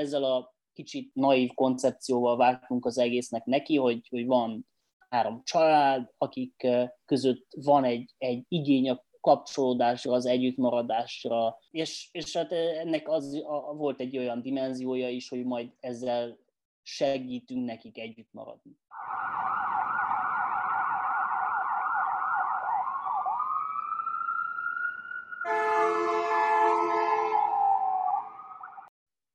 ezzel a kicsit naív koncepcióval vágtunk az egésznek neki, hogy, hogy van három család, akik között van egy, egy igény a kapcsolódásra, az együttmaradásra, és, és hát ennek az, a, volt egy olyan dimenziója is, hogy majd ezzel segítünk nekik együtt maradni.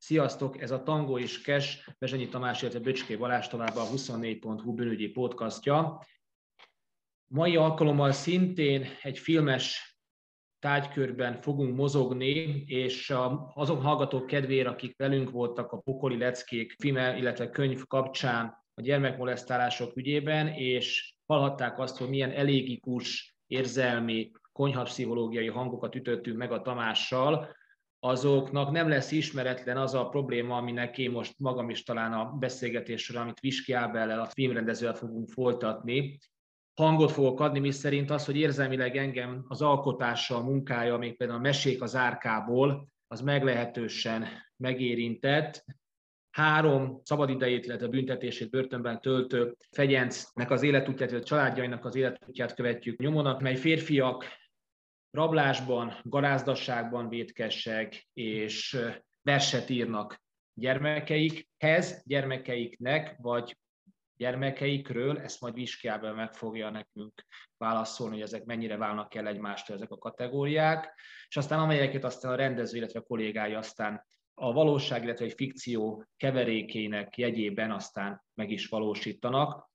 Sziasztok, ez a Tango és Kes, Bezsenyi Tamás, illetve Böcské Balázs tovább a 24.hu bűnügyi podcastja. Mai alkalommal szintén egy filmes tárgykörben fogunk mozogni, és azok hallgatók kedvére, akik velünk voltak a Pokoli Leckék filme, illetve könyv kapcsán a gyermekmolesztálások ügyében, és hallhatták azt, hogy milyen elégikus, érzelmi, konyhapszichológiai hangokat ütöttünk meg a Tamással, azoknak nem lesz ismeretlen az a probléma, aminek én most magam is talán a beszélgetésre, amit Viski Ábellel, a filmrendezővel fogunk folytatni, hangot fogok adni, mi szerint az, hogy érzelmileg engem az alkotása, a munkája, még például a mesék az árkából, az meglehetősen megérintett. Három szabadidejét, illetve büntetését börtönben töltő Fegyencnek az életútját, illetve családjainak az életútját követjük nyomonak, mely férfiak rablásban, garázdasságban vétkesek, és verset írnak gyermekeikhez, gyermekeiknek, vagy gyermekeikről, ezt majd Viskiábel meg fogja nekünk válaszolni, hogy ezek mennyire válnak el egymástól ezek a kategóriák, és aztán amelyeket aztán a rendező, illetve a kollégái aztán a valóság, illetve egy fikció keverékének jegyében aztán meg is valósítanak.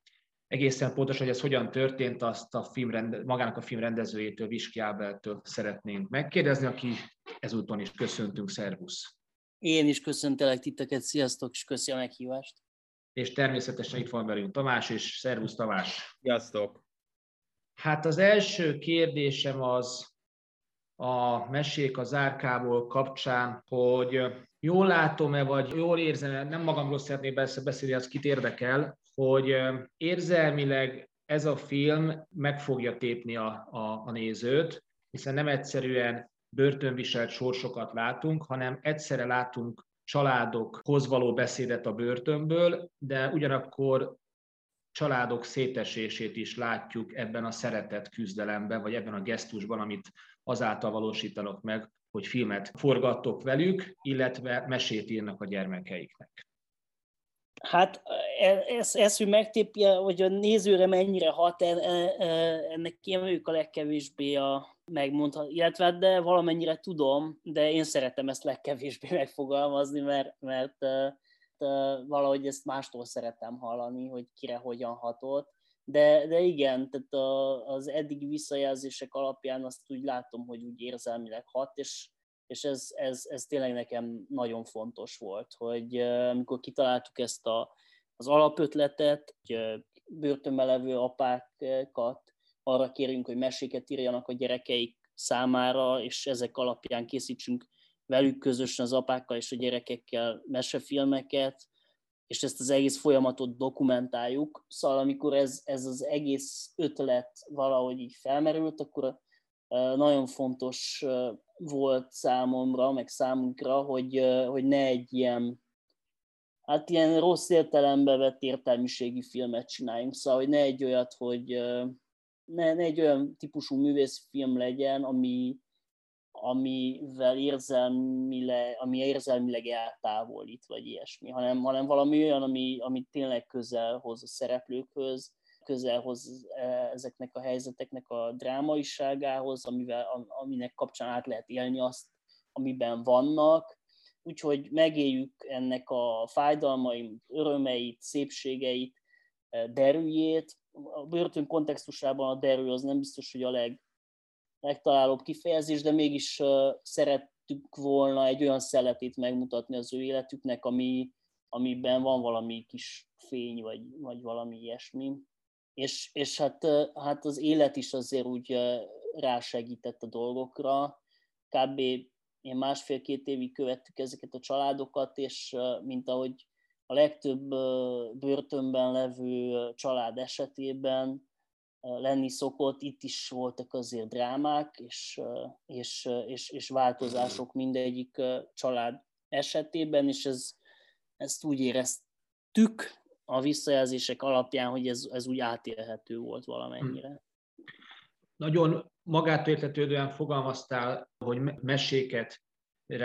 Egészen pontosan, hogy ez hogyan történt, azt a film rende, magának a film rendezőjétől, Viski Ábeltől szeretnénk megkérdezni, aki ezúton is köszöntünk, szervusz! Én is köszöntelek titeket, sziasztok, és köszi a meghívást! És természetesen itt van velünk Tamás, és szervusz Tamás! Sziasztok! Hát az első kérdésem az a mesék az árkából kapcsán, hogy jól látom-e, vagy jól érzem, nem magamról szeretnék beszélni, az kit érdekel, hogy érzelmileg ez a film meg fogja tépni a, a, a nézőt, hiszen nem egyszerűen börtönviselt sorsokat látunk, hanem egyszerre látunk családokhoz való beszédet a börtönből, de ugyanakkor családok szétesését is látjuk ebben a szeretet küzdelemben, vagy ebben a gesztusban, amit azáltal valósítanak meg, hogy filmet forgattok velük, illetve mesét írnak a gyermekeiknek. Hát e, ez, ez, hogy megtépje, hogy a nézőre mennyire hat, e, e, ennek én ők a legkevésbé a megmondhat, illetve hát, de valamennyire tudom, de én szeretem ezt legkevésbé megfogalmazni, mert, mert valahogy ezt mástól szeretem hallani, hogy kire hogyan hatott. De, de igen, tehát az eddigi visszajelzések alapján azt úgy látom, hogy úgy érzelmileg hat, és, és ez, ez, ez tényleg nekem nagyon fontos volt, hogy amikor kitaláltuk ezt a, az alapötletet, hogy börtönbe levő apákat arra kérjünk, hogy meséket írjanak a gyerekeik számára, és ezek alapján készítsünk velük közösen az apákkal és a gyerekekkel mesefilmeket, és ezt az egész folyamatot dokumentáljuk. Szóval amikor ez, ez az egész ötlet valahogy így felmerült, akkor nagyon fontos volt számomra, meg számunkra, hogy, hogy ne egy ilyen, hát ilyen rossz értelembe vett értelmiségi filmet csináljunk, szóval hogy ne egy olyat, hogy ne, ne egy olyan típusú művészfilm legyen, ami, amivel érzelmileg, ami érzelmileg eltávolít, vagy ilyesmi, hanem, hanem valami olyan, ami, ami tényleg közel hoz a szereplőkhöz, közel e, ezeknek a helyzeteknek a drámaiságához, amivel, aminek kapcsán át lehet élni azt, amiben vannak, úgyhogy megéljük ennek a fájdalmait, örömeit, szépségeit, e, derűjét. A börtön kontextusában a derű az nem biztos, hogy a leg, legtalálóbb kifejezés, de mégis uh, szerettük volna egy olyan szeletét megmutatni az ő életüknek, ami, amiben van valami kis fény, vagy, vagy valami ilyesmi. És, és hát, hát az élet is azért úgy rásegített a dolgokra. Kb. én másfél-két évig követtük ezeket a családokat, és mint ahogy a legtöbb börtönben levő család esetében lenni szokott, itt is voltak azért drámák és, és, és, és változások mindegyik család esetében, és ez, ezt úgy éreztük a visszajelzések alapján, hogy ez, ez úgy átélhető volt valamennyire. Nagyon magától értetődően fogalmaztál, hogy meséket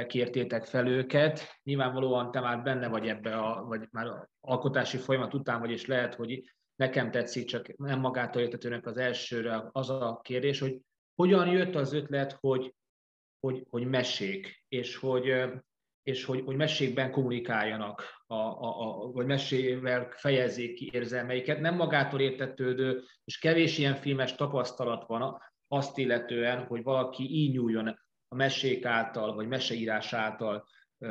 kértétek fel őket. Nyilvánvalóan te már benne vagy ebbe, a, vagy már alkotási folyamat után vagy, és lehet, hogy nekem tetszik, csak nem magától értetőnek az elsőre az a kérdés, hogy hogyan jött az ötlet, hogy, hogy, hogy mesék, és hogy, és hogy, hogy mesékben kommunikáljanak, a, a, a, vagy mesével fejezzék ki érzelmeiket. Nem magától értetődő, és kevés ilyen filmes tapasztalat van azt illetően, hogy valaki így nyúljon a mesék által, vagy meseírás által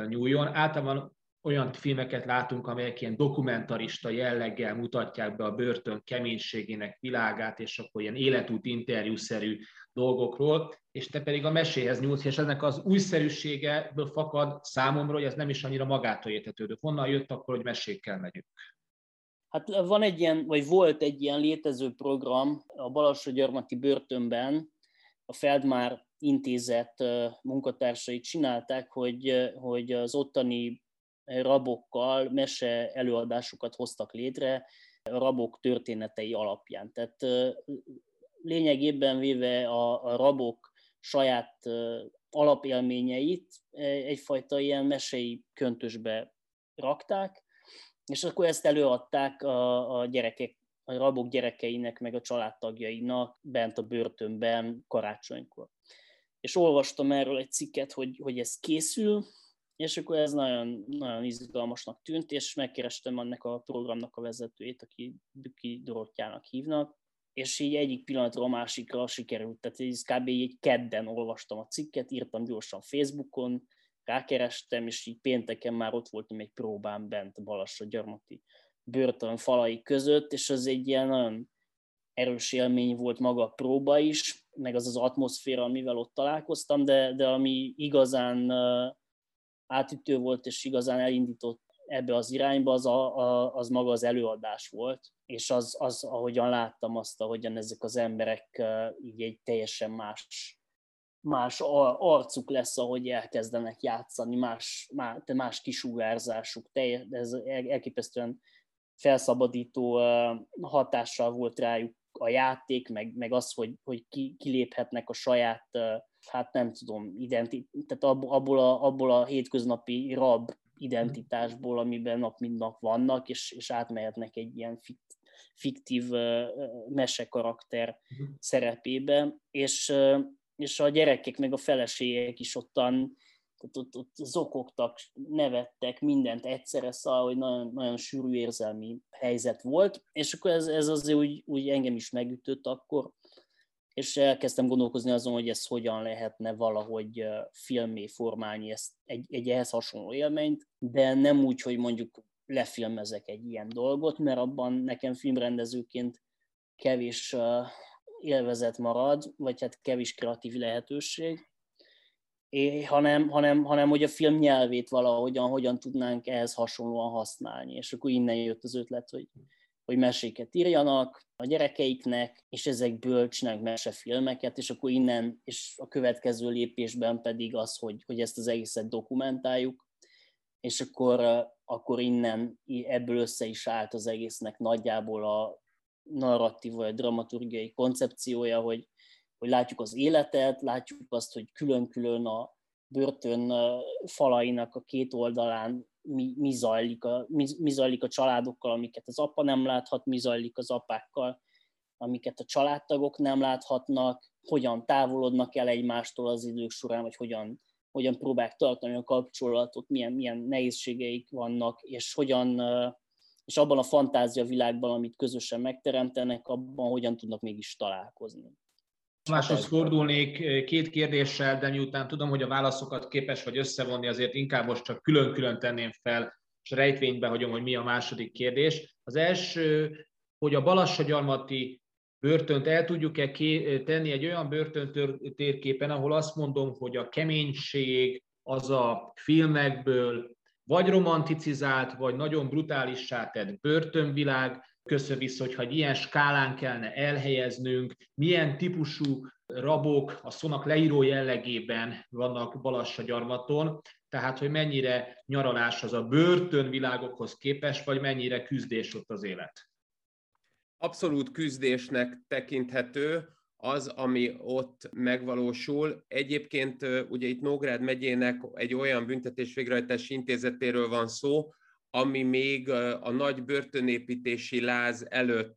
nyúljon. Általában olyan filmeket látunk, amelyek ilyen dokumentarista jelleggel mutatják be a börtön keménységének világát, és akkor ilyen életút interjúszerű dolgokról, és te pedig a meséhez nyúlsz, és ennek az újszerűségeből fakad számomra, hogy ez nem is annyira magától értetődő. Honnan jött akkor, hogy mesékkel megyünk? Hát van egy ilyen, vagy volt egy ilyen létező program a Balassagyarmati börtönben, a Feldmár intézet munkatársai csinálták, hogy, hogy az ottani rabokkal mese előadásokat hoztak létre a rabok történetei alapján. Tehát lényegében véve a, a rabok saját alapélményeit egyfajta ilyen mesei köntösbe rakták, és akkor ezt előadták a, a gyerekek, a rabok gyerekeinek, meg a családtagjainak bent a börtönben karácsonykor. És olvastam erről egy cikket, hogy, hogy ez készül, és akkor ez nagyon, nagyon izgalmasnak tűnt, és megkerestem ennek a programnak a vezetőjét, aki Büki Dorottyának hívnak, és így egyik pillanatról a másikra sikerült, tehát ez kb. egy kedden olvastam a cikket, írtam gyorsan Facebookon, rákerestem, és így pénteken már ott voltam egy próbán bent a Balassa gyarmati börtön falai között, és az egy ilyen nagyon erős élmény volt maga a próba is, meg az az atmoszféra, amivel ott találkoztam, de, de ami igazán átütő volt, és igazán elindított ebbe az irányba, az, a, a, az maga az előadás volt, és az, az, ahogyan láttam azt, ahogyan ezek az emberek így egy teljesen más, más arcuk lesz, ahogy elkezdenek játszani, más, más, más kisugárzásuk, ez elképesztően felszabadító hatással volt rájuk a játék, meg, meg az, hogy, hogy ki, kiléphetnek a saját, hát nem tudom, identi, tehát abból a, abból a hétköznapi rab identitásból, amiben nap mint nap vannak, és, és átmehetnek egy ilyen fiktív mesekarakter uh-huh. szerepébe, és, és a gyerekek meg a feleségek is ottan ott, ott, ott zokogtak, nevettek, mindent egyszerre, szóval, hogy nagyon, nagyon sűrű érzelmi helyzet volt, és akkor ez, ez azért úgy, úgy engem is megütött akkor, és elkezdtem gondolkozni azon, hogy ez hogyan lehetne valahogy filmé formálni ezt, egy, egy ehhez hasonló élményt, de nem úgy, hogy mondjuk lefilmezek egy ilyen dolgot, mert abban nekem filmrendezőként kevés élvezet marad, vagy hát kevés kreatív lehetőség, é, hanem, hanem, hanem hogy a film nyelvét valahogyan hogyan tudnánk ehhez hasonlóan használni. És akkor innen jött az ötlet, hogy hogy meséket írjanak a gyerekeiknek, és ezekből csinálnak mesefilmeket, és akkor innen, és a következő lépésben pedig az, hogy, hogy ezt az egészet dokumentáljuk, és akkor, akkor innen ebből össze is állt az egésznek nagyjából a narratív vagy a dramaturgiai koncepciója, hogy, hogy látjuk az életet, látjuk azt, hogy külön-külön a börtön falainak a két oldalán mi, mi, zajlik a, mi, mi zajlik a családokkal, amiket az apa nem láthat, mi zajlik az apákkal, amiket a családtagok nem láthatnak, hogyan távolodnak el egymástól az idők során, vagy hogyan, hogyan próbálják tartani a kapcsolatot, milyen, milyen nehézségeik vannak, és hogyan, és abban a fantázia világban, amit közösen megteremtenek, abban hogyan tudnak mégis találkozni. Máshoz fordulnék két kérdéssel, de miután tudom, hogy a válaszokat képes vagy összevonni, azért inkább most csak külön-külön tenném fel, és rejtvénybe hagyom, hogy mi a második kérdés. Az első, hogy a Balassagyarmati börtönt el tudjuk-e tenni egy olyan börtöntérképen, ahol azt mondom, hogy a keménység az a filmekből vagy romanticizált, vagy nagyon brutálissá tett börtönvilág, köszön-vissza, hogyha egy ilyen skálán kellene elhelyeznünk, milyen típusú rabok a szónak leíró jellegében vannak Balassagyarmaton, tehát hogy mennyire nyaralás az a börtönvilágokhoz képes, vagy mennyire küzdés ott az élet. Abszolút küzdésnek tekinthető az, ami ott megvalósul. Egyébként ugye itt Nógrád megyének egy olyan büntetés végrehajtási intézetéről van szó, ami még a nagy börtönépítési láz előtt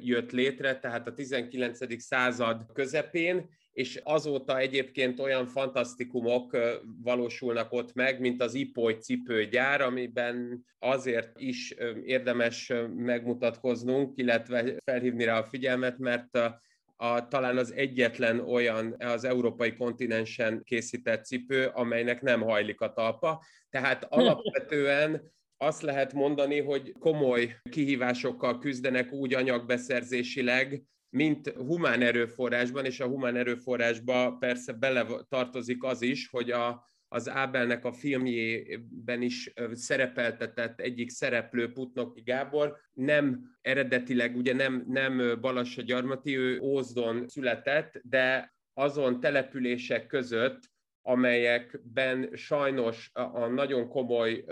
jött létre, tehát a 19. század közepén, és azóta egyébként olyan fantasztikumok valósulnak ott meg, mint az Ipoly cipőgyár, amiben azért is érdemes megmutatkoznunk, illetve felhívni rá a figyelmet, mert a, a, talán az egyetlen olyan az európai kontinensen készített cipő, amelynek nem hajlik a talpa. Tehát alapvetően azt lehet mondani, hogy komoly kihívásokkal küzdenek úgy anyagbeszerzésileg, mint humán erőforrásban, és a humán erőforrásba persze bele tartozik az is, hogy a, az Ábelnek a filmjében is szerepeltetett egyik szereplő, Putnoki Gábor, nem eredetileg, ugye nem, nem Balassa Gyarmati, ő Ózdon született, de azon települések között, amelyekben sajnos a, a nagyon komoly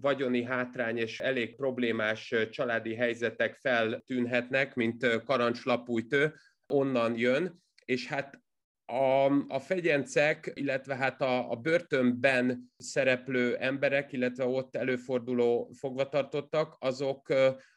vagyoni hátrány és elég problémás családi helyzetek feltűnhetnek, mint karancslapújtő, onnan jön, és hát a, a fegyencek, illetve hát a, a börtönben szereplő emberek, illetve ott előforduló fogvatartottak, azok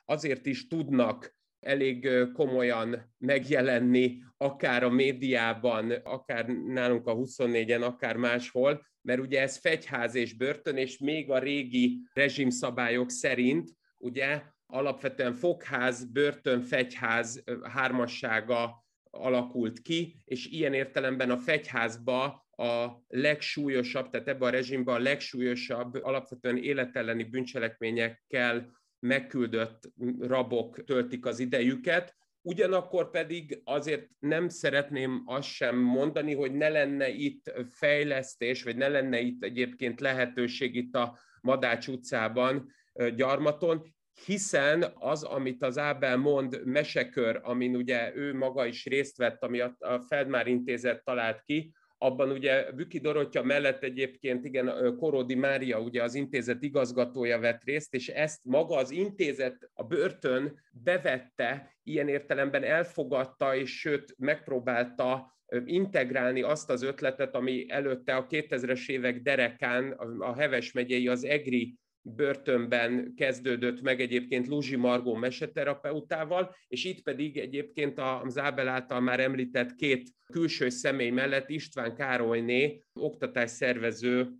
azért is tudnak elég komolyan megjelenni, akár a médiában, akár nálunk a 24-en, akár máshol, mert ugye ez fegyház és börtön, és még a régi rezsimszabályok szerint ugye alapvetően fogház, börtön, fegyház hármassága alakult ki, és ilyen értelemben a fegyházba a legsúlyosabb, tehát ebben a rezsimben a legsúlyosabb, alapvetően életelleni bűncselekményekkel megküldött rabok töltik az idejüket, Ugyanakkor pedig azért nem szeretném azt sem mondani, hogy ne lenne itt fejlesztés, vagy ne lenne itt egyébként lehetőség itt a Madács utcában, gyarmaton, hiszen az, amit az Ábel mond, mesekör, amin ugye ő maga is részt vett, ami a Feldmár intézet talált ki, abban ugye Büki Dorottya mellett egyébként igen, Korodi Mária, ugye az intézet igazgatója vett részt, és ezt maga az intézet, a börtön bevette, ilyen értelemben elfogadta, és sőt megpróbálta integrálni azt az ötletet, ami előtte a 2000-es évek derekán a Heves megyei, az EGRI börtönben kezdődött meg egyébként Luzsi Margó meseterapeutával, és itt pedig egyébként az Ábel által már említett két külső személy mellett István Károlyné, oktatásszervező,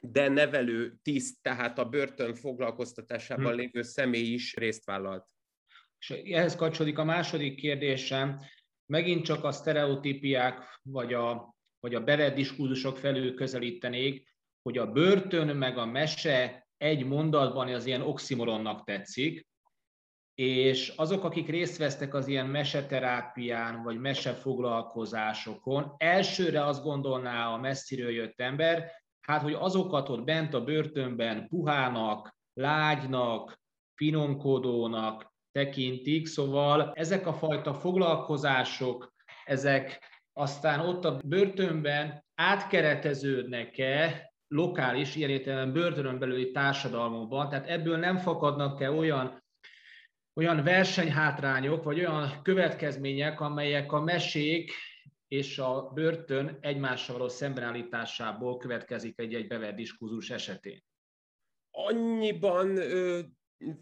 de nevelő tiszt, tehát a börtön foglalkoztatásában hm. lévő személy is részt vállalt. És ehhez kapcsolódik a második kérdésem, megint csak a sztereotípiák vagy a, vagy a bevett diskurzusok felül közelítenék, hogy a börtön meg a mese egy mondatban az ilyen oximoronnak tetszik, és azok, akik részt vesztek az ilyen meseterápián, vagy mesefoglalkozásokon, elsőre azt gondolná a messziről jött ember, hát, hogy azokat ott bent a börtönben puhának, lágynak, finomkodónak tekintik, szóval ezek a fajta foglalkozások, ezek aztán ott a börtönben átkereteződnek-e lokális, ilyen értelemben börtönön belüli társadalmunkban, tehát ebből nem fakadnak-e olyan olyan versenyhátrányok, vagy olyan következmények, amelyek a mesék és a börtön egymással való szembenállításából következik egy-egy bevett diskurzus esetén. Annyiban ö,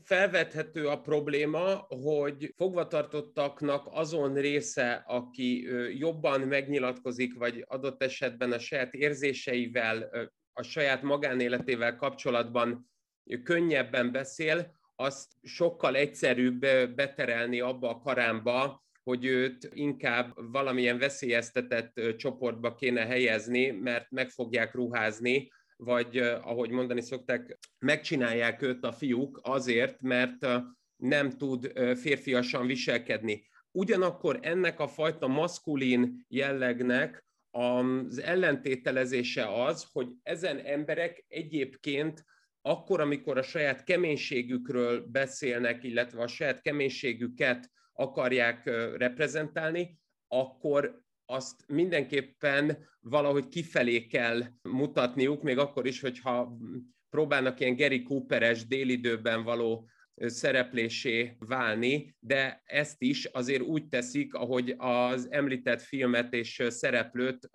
felvethető a probléma, hogy fogvatartottaknak azon része, aki jobban megnyilatkozik, vagy adott esetben a saját érzéseivel a saját magánéletével kapcsolatban könnyebben beszél, azt sokkal egyszerűbb beterelni abba a karámba, hogy őt inkább valamilyen veszélyeztetett csoportba kéne helyezni, mert meg fogják ruházni, vagy ahogy mondani szokták, megcsinálják őt a fiúk azért, mert nem tud férfiasan viselkedni. Ugyanakkor ennek a fajta maszkulin jellegnek az ellentételezése az, hogy ezen emberek egyébként akkor, amikor a saját keménységükről beszélnek, illetve a saját keménységüket akarják reprezentálni, akkor azt mindenképpen valahogy kifelé kell mutatniuk, még akkor is, hogyha próbálnak ilyen Gary Cooperes délidőben való szereplésé válni, de ezt is azért úgy teszik, ahogy az említett filmet és szereplőt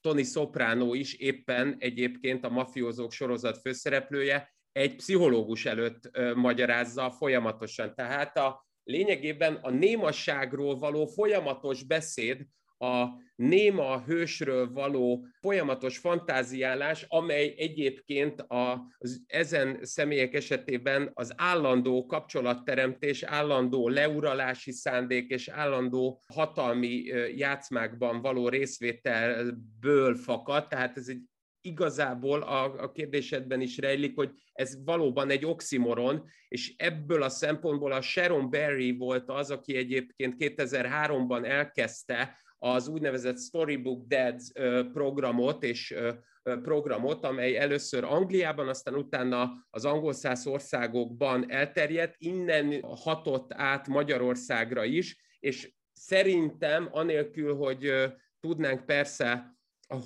Tony Soprano is éppen egyébként a mafiózók sorozat főszereplője egy pszichológus előtt magyarázza folyamatosan. Tehát a lényegében a némasságról való folyamatos beszéd a néma hősről való folyamatos fantáziálás, amely egyébként az ezen személyek esetében az állandó kapcsolatteremtés, állandó leuralási szándék és állandó hatalmi játszmákban való részvételből fakad, tehát ez egy igazából a, a kérdésedben is rejlik, hogy ez valóban egy oximoron, és ebből a szempontból a Sharon Berry volt az, aki egyébként 2003-ban elkezdte az úgynevezett Storybook Dads programot és programot, amely először Angliában, aztán utána az angol száz országokban elterjedt, innen hatott át Magyarországra is, és szerintem, anélkül, hogy tudnánk persze,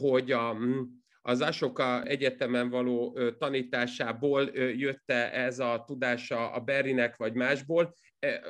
hogy a, az Asoka Egyetemen való tanításából jött-e ez a tudása a Berrinek vagy másból,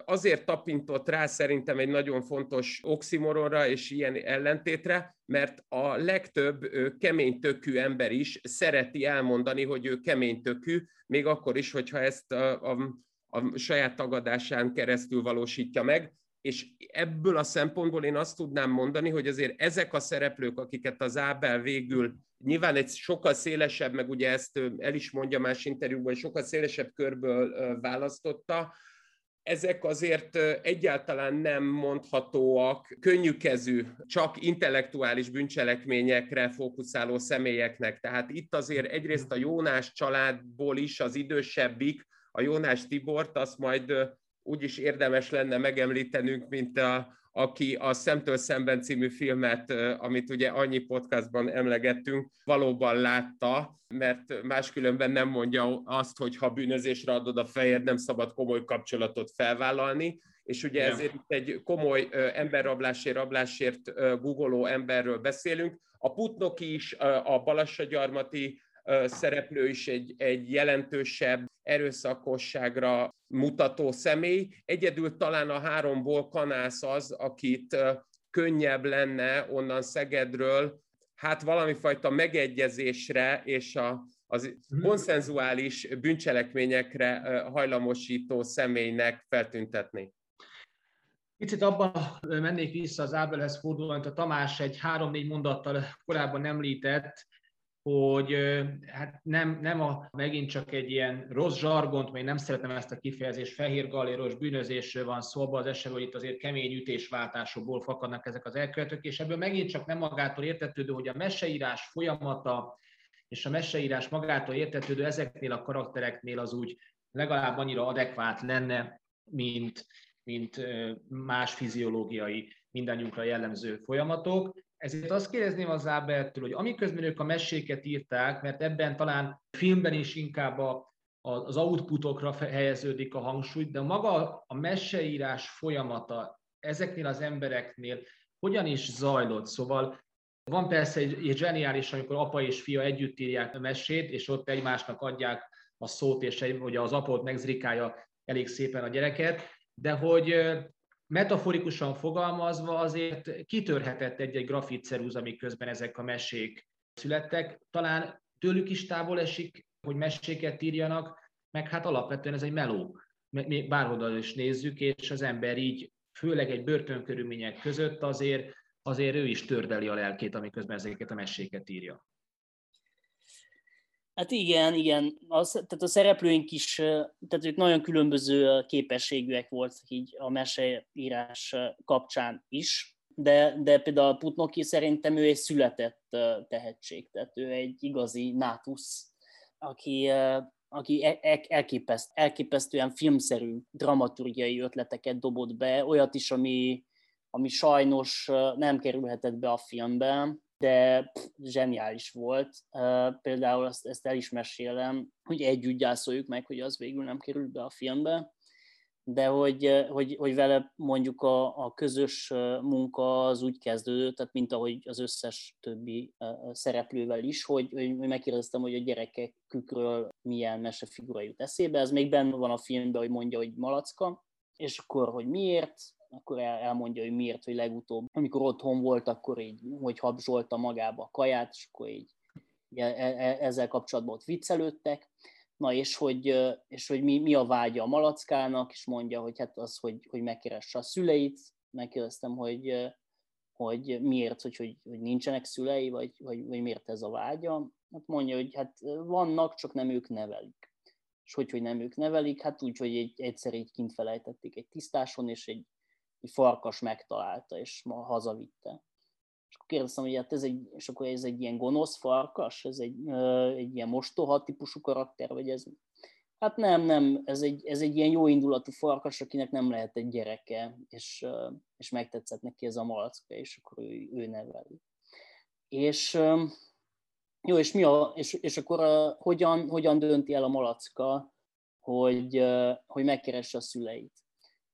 azért tapintott rá szerintem egy nagyon fontos oximoronra és ilyen ellentétre, mert a legtöbb keménytökű ember is szereti elmondani, hogy ő keménytökű, még akkor is, hogyha ezt a, a, a saját tagadásán keresztül valósítja meg. És ebből a szempontból én azt tudnám mondani, hogy azért ezek a szereplők, akiket az Ábel végül nyilván egy sokkal szélesebb, meg ugye ezt el is mondja más interjúban, sokkal szélesebb körből választotta, ezek azért egyáltalán nem mondhatóak könnyűkezű, csak intellektuális bűncselekményekre fókuszáló személyeknek. Tehát itt azért egyrészt a Jónás családból is az idősebbik, a Jónás Tibort, azt majd úgy is érdemes lenne megemlítenünk, mint a, aki a Szemtől szemben című filmet, amit ugye annyi podcastban emlegettünk, valóban látta, mert máskülönben nem mondja azt, hogy ha bűnözésre adod a fejed, nem szabad komoly kapcsolatot felvállalni, és ugye yeah. ezért itt egy komoly emberrablásért, rablásért googoló emberről beszélünk. A Putnoki is, a Balassagyarmati szereplő is egy, egy jelentősebb erőszakosságra mutató személy. Egyedül talán a háromból Kanász az, akit könnyebb lenne onnan Szegedről, hát valami fajta megegyezésre és a, az mhm. konszenzuális bűncselekményekre hajlamosító személynek feltüntetni. Picit abban mennék vissza az Ábelhez fordulva, amit a Tamás egy három-négy mondattal korábban említett, hogy hát nem, nem a, megint csak egy ilyen rossz zsargont, még nem szeretem ezt a kifejezést, fehér galéros bűnözésről van szó, az esetben, hogy itt azért kemény ütésváltásokból fakadnak ezek az elkövetők, és ebből megint csak nem magától értetődő, hogy a meseírás folyamata és a meseírás magától értetődő ezeknél a karaktereknél az úgy legalább annyira adekvát lenne, mint, mint más fiziológiai, mindannyiunkra jellemző folyamatok. Ezért azt kérdezném az Ábertől, hogy amiközben ők a meséket írták, mert ebben talán filmben is inkább a, az outputokra helyeződik a hangsúly, de maga a meseírás folyamata ezeknél az embereknél hogyan is zajlott? Szóval van persze egy, egy zseniális, amikor apa és fia együtt írják a mesét, és ott egymásnak adják a szót, és egy, ugye az apa ott megzrikálja elég szépen a gyereket, de hogy metaforikusan fogalmazva azért kitörhetett egy-egy grafitszerúz, amik közben ezek a mesék születtek. Talán tőlük is távol esik, hogy meséket írjanak, meg hát alapvetően ez egy meló. Bárhoda is nézzük, és az ember így, főleg egy börtönkörülmények között azért, azért ő is tördeli a lelkét, amiközben ezeket a meséket írja. Hát igen, igen. Az, tehát a szereplőink is, tehát ők nagyon különböző képességűek voltak így a meseírás kapcsán is, de, de például Putnoki szerintem ő egy született tehetség, tehát ő egy igazi nátusz, aki, aki e, e, elképeszt, elképesztően filmszerű dramaturgiai ötleteket dobott be, olyat is, ami, ami sajnos nem kerülhetett be a filmbe, de pff, zseniális volt. Például ezt, ezt el is mesélem, hogy együtt gyászoljuk meg, hogy az végül nem került be a filmbe, de hogy, hogy, hogy vele mondjuk a, a közös munka az úgy kezdődött, tehát mint ahogy az összes többi szereplővel is, hogy, hogy megkérdeztem, hogy a gyerekekükről milyen mesefigura jut eszébe, ez még benne van a filmben, hogy mondja, hogy malacka, és akkor, hogy miért, akkor el, elmondja, hogy miért, hogy legutóbb, amikor otthon volt, akkor így, hogy habzsolta magába a kaját, és akkor így e, e, ezzel kapcsolatban ott viccelődtek. Na és hogy, és hogy mi, mi a vágya a malackának, és mondja, hogy hát az, hogy, hogy megkeresse a szüleit, megkérdeztem, hogy, hogy miért, hogy, hogy, hogy nincsenek szülei, vagy, vagy, vagy miért ez a vágya. Hát mondja, hogy hát vannak, csak nem ők nevelik. És hogy, hogy nem ők nevelik, hát úgy, hogy egy, egyszer így kint felejtették egy tisztáson, és egy, farkas megtalálta, és ma hazavitte. És akkor kérdeztem, hogy hát ez egy, és akkor ez egy ilyen gonosz farkas, ez egy, egy ilyen mostoha típusú karakter, vagy ez... Hát nem, nem, ez egy, ez egy ilyen jó indulatú farkas, akinek nem lehet egy gyereke, és, és megtetszett neki ez a malacka, és akkor ő, ő neveli. És jó, és, mi a, és, és akkor a, hogyan, hogyan dönti el a malacka, hogy, hogy megkeresse a szüleit?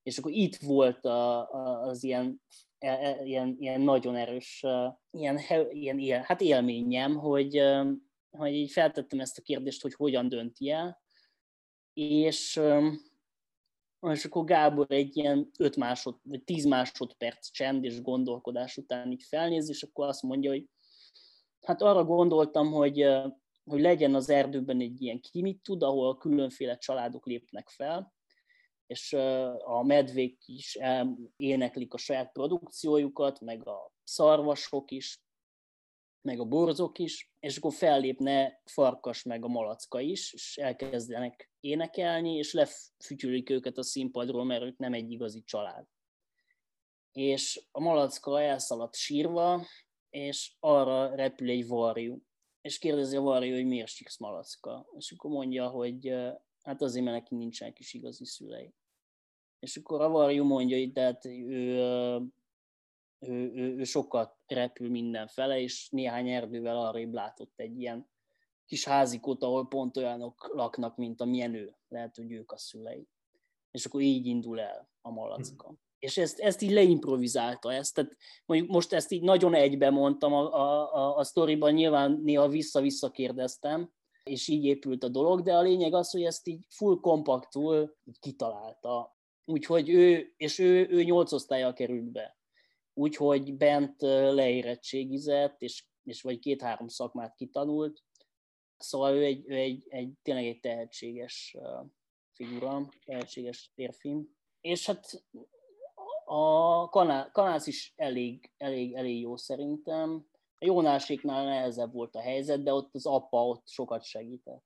És akkor itt volt a, a, az ilyen E, e, ilyen, ilyen nagyon erős ilyen, ilyen, ilyen, hát élményem, hogy, hogy így feltettem ezt a kérdést, hogy hogyan dönti el, és, és akkor Gábor egy ilyen 5 másod, vagy 10 másodperc csend és gondolkodás után így felnéz, és akkor azt mondja, hogy hát arra gondoltam, hogy, hogy legyen az erdőben egy ilyen kimit tud, ahol különféle családok lépnek fel, és a medvék is éneklik a saját produkciójukat, meg a szarvasok is, meg a borzok is, és akkor fellépne farkas meg a malacka is, és elkezdenek énekelni, és lefütyülik őket a színpadról, mert ők nem egy igazi család. És a malacka elszaladt sírva, és arra repül egy varjú. És kérdezi a varjú, hogy miért sírsz malacka. És akkor mondja, hogy hát azért, mert neki nincsenek is igazi szülei. És akkor a Varjú mondja hogy tehát ő, ő, ő, ő sokat repül mindenfele, és néhány erdővel arrébb látott egy ilyen kis házikot, ahol pont olyanok laknak, mint amilyen ő. Lehet, hogy ők a szülei. És akkor így indul el a malacka. Hm. És ezt, ezt így leimprovizálta, ezt, tehát mondjuk most ezt így nagyon egybe mondtam a, a, a, a sztoriban, nyilván néha vissza-vissza kérdeztem, és így épült a dolog, de a lényeg az, hogy ezt így full kompaktul így kitalálta. Úgyhogy ő, és ő, ő nyolc osztályjal került be. Úgyhogy bent leérettségizett, és, és vagy két-három szakmát kitanult. Szóval ő egy, ő egy, egy tényleg egy tehetséges figura, tehetséges férfi. És hát a kanász is elég, elég, elég jó szerintem. A Jónáséknál nehezebb volt a helyzet, de ott az apa ott sokat segített.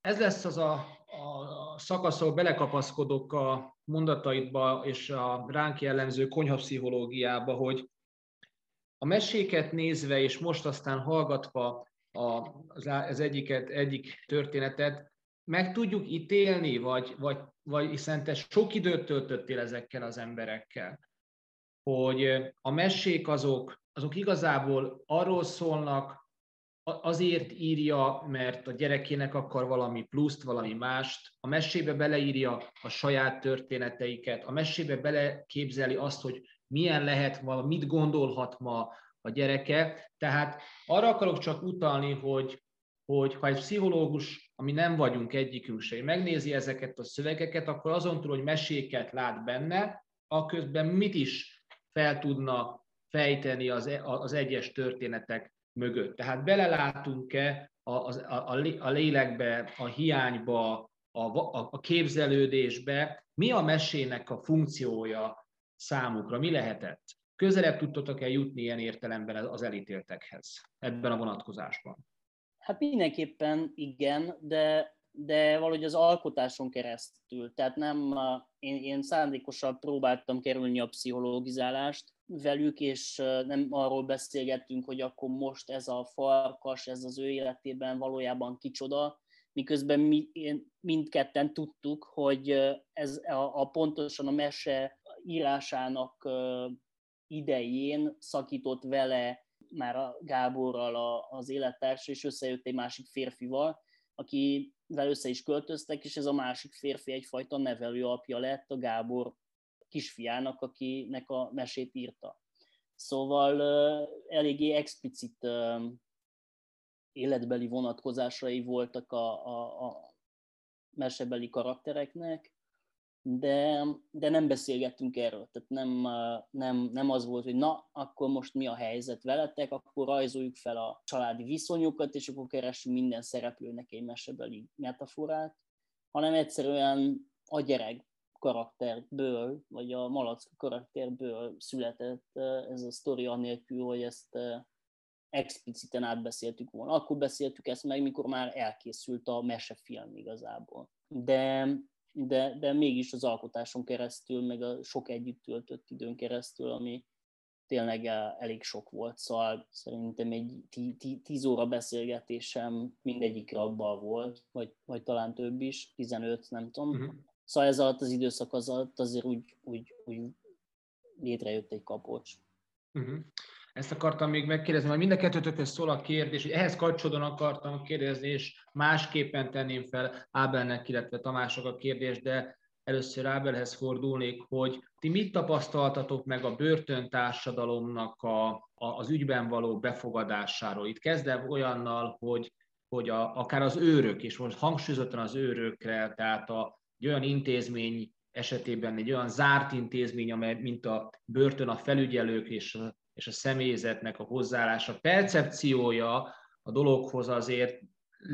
Ez lesz az a, a szakasz, ahol belekapaszkodok a mondataidba és a ránk jellemző konyhapszichológiába, hogy a meséket nézve és most aztán hallgatva a, az, egyiket, egyik történetet, meg tudjuk ítélni, vagy, vagy, vagy hiszen te sok időt töltöttél ezekkel az emberekkel, hogy a mesék azok, azok igazából arról szólnak, azért írja, mert a gyerekének akar valami pluszt, valami mást, a mesébe beleírja a saját történeteiket, a mesébe beleképzeli azt, hogy milyen lehet ma, mit gondolhat ma a gyereke. Tehát arra akarok csak utalni, hogy, hogy ha egy pszichológus, ami nem vagyunk egyikünk se, megnézi ezeket a szövegeket, akkor azon túl, hogy meséket lát benne, a közben mit is fel tudna fejteni az, e, az egyes történetek mögött. Tehát belelátunk-e a, a, a lélekbe, a hiányba, a, a, a képzelődésbe, mi a mesének a funkciója számukra, mi lehetett? Közelebb tudtatok-e jutni ilyen értelemben az elítéltekhez ebben a vonatkozásban? Hát mindenképpen igen, de, de valahogy az alkotáson keresztül. Tehát nem, én, én szándékosan próbáltam kerülni a pszichológizálást, velük, és nem arról beszélgettünk, hogy akkor most ez a farkas, ez az ő életében valójában kicsoda, miközben mi, mindketten tudtuk, hogy ez a, a pontosan a mese írásának idején szakított vele már a Gáborral a, az élettárs, és összejött egy másik férfival, akivel össze is költöztek, és ez a másik férfi egyfajta nevelő apja lett a Gábor kisfiának, akinek a mesét írta. Szóval eléggé explicit életbeli vonatkozásai voltak a, a, a mesebeli karaktereknek, de, de nem beszélgettünk erről. Tehát nem, nem, nem az volt, hogy na, akkor most mi a helyzet veletek, akkor rajzoljuk fel a családi viszonyokat, és akkor keressünk minden szereplőnek egy mesebeli metaforát, hanem egyszerűen a gyerek karakterből, vagy a malac karakterből született ez a sztori annélkül, hogy ezt expliciten átbeszéltük volna. Akkor beszéltük ezt meg, mikor már elkészült a mesefilm igazából. De, de, de mégis az alkotáson keresztül, meg a sok együtt töltött időn keresztül, ami tényleg elég sok volt, szóval szerintem egy tíz óra beszélgetésem mindegyikre abban volt, vagy, vagy talán több is, 15, nem tudom. Uh-huh. Szóval ez alatt az időszak az alatt azért úgy, úgy, úgy létrejött egy kapocs. Uh-huh. Ezt akartam még megkérdezni, mert mind a kettőtökhöz szól a kérdés, hogy ehhez kapcsolódóan akartam kérdezni, és másképpen tenném fel Ábelnek, illetve Tamások a kérdést, de először Ábelhez fordulnék, hogy ti mit tapasztaltatok meg a börtöntársadalomnak a, a, az ügyben való befogadásáról? Itt kezdem olyannal, hogy, hogy a, akár az őrök, és most hangsúlyozottan az őrökre, tehát a, egy olyan intézmény esetében egy olyan zárt intézmény, amely, mint a börtön, a felügyelők és a, és a személyzetnek a hozzáállása, percepciója a dologhoz azért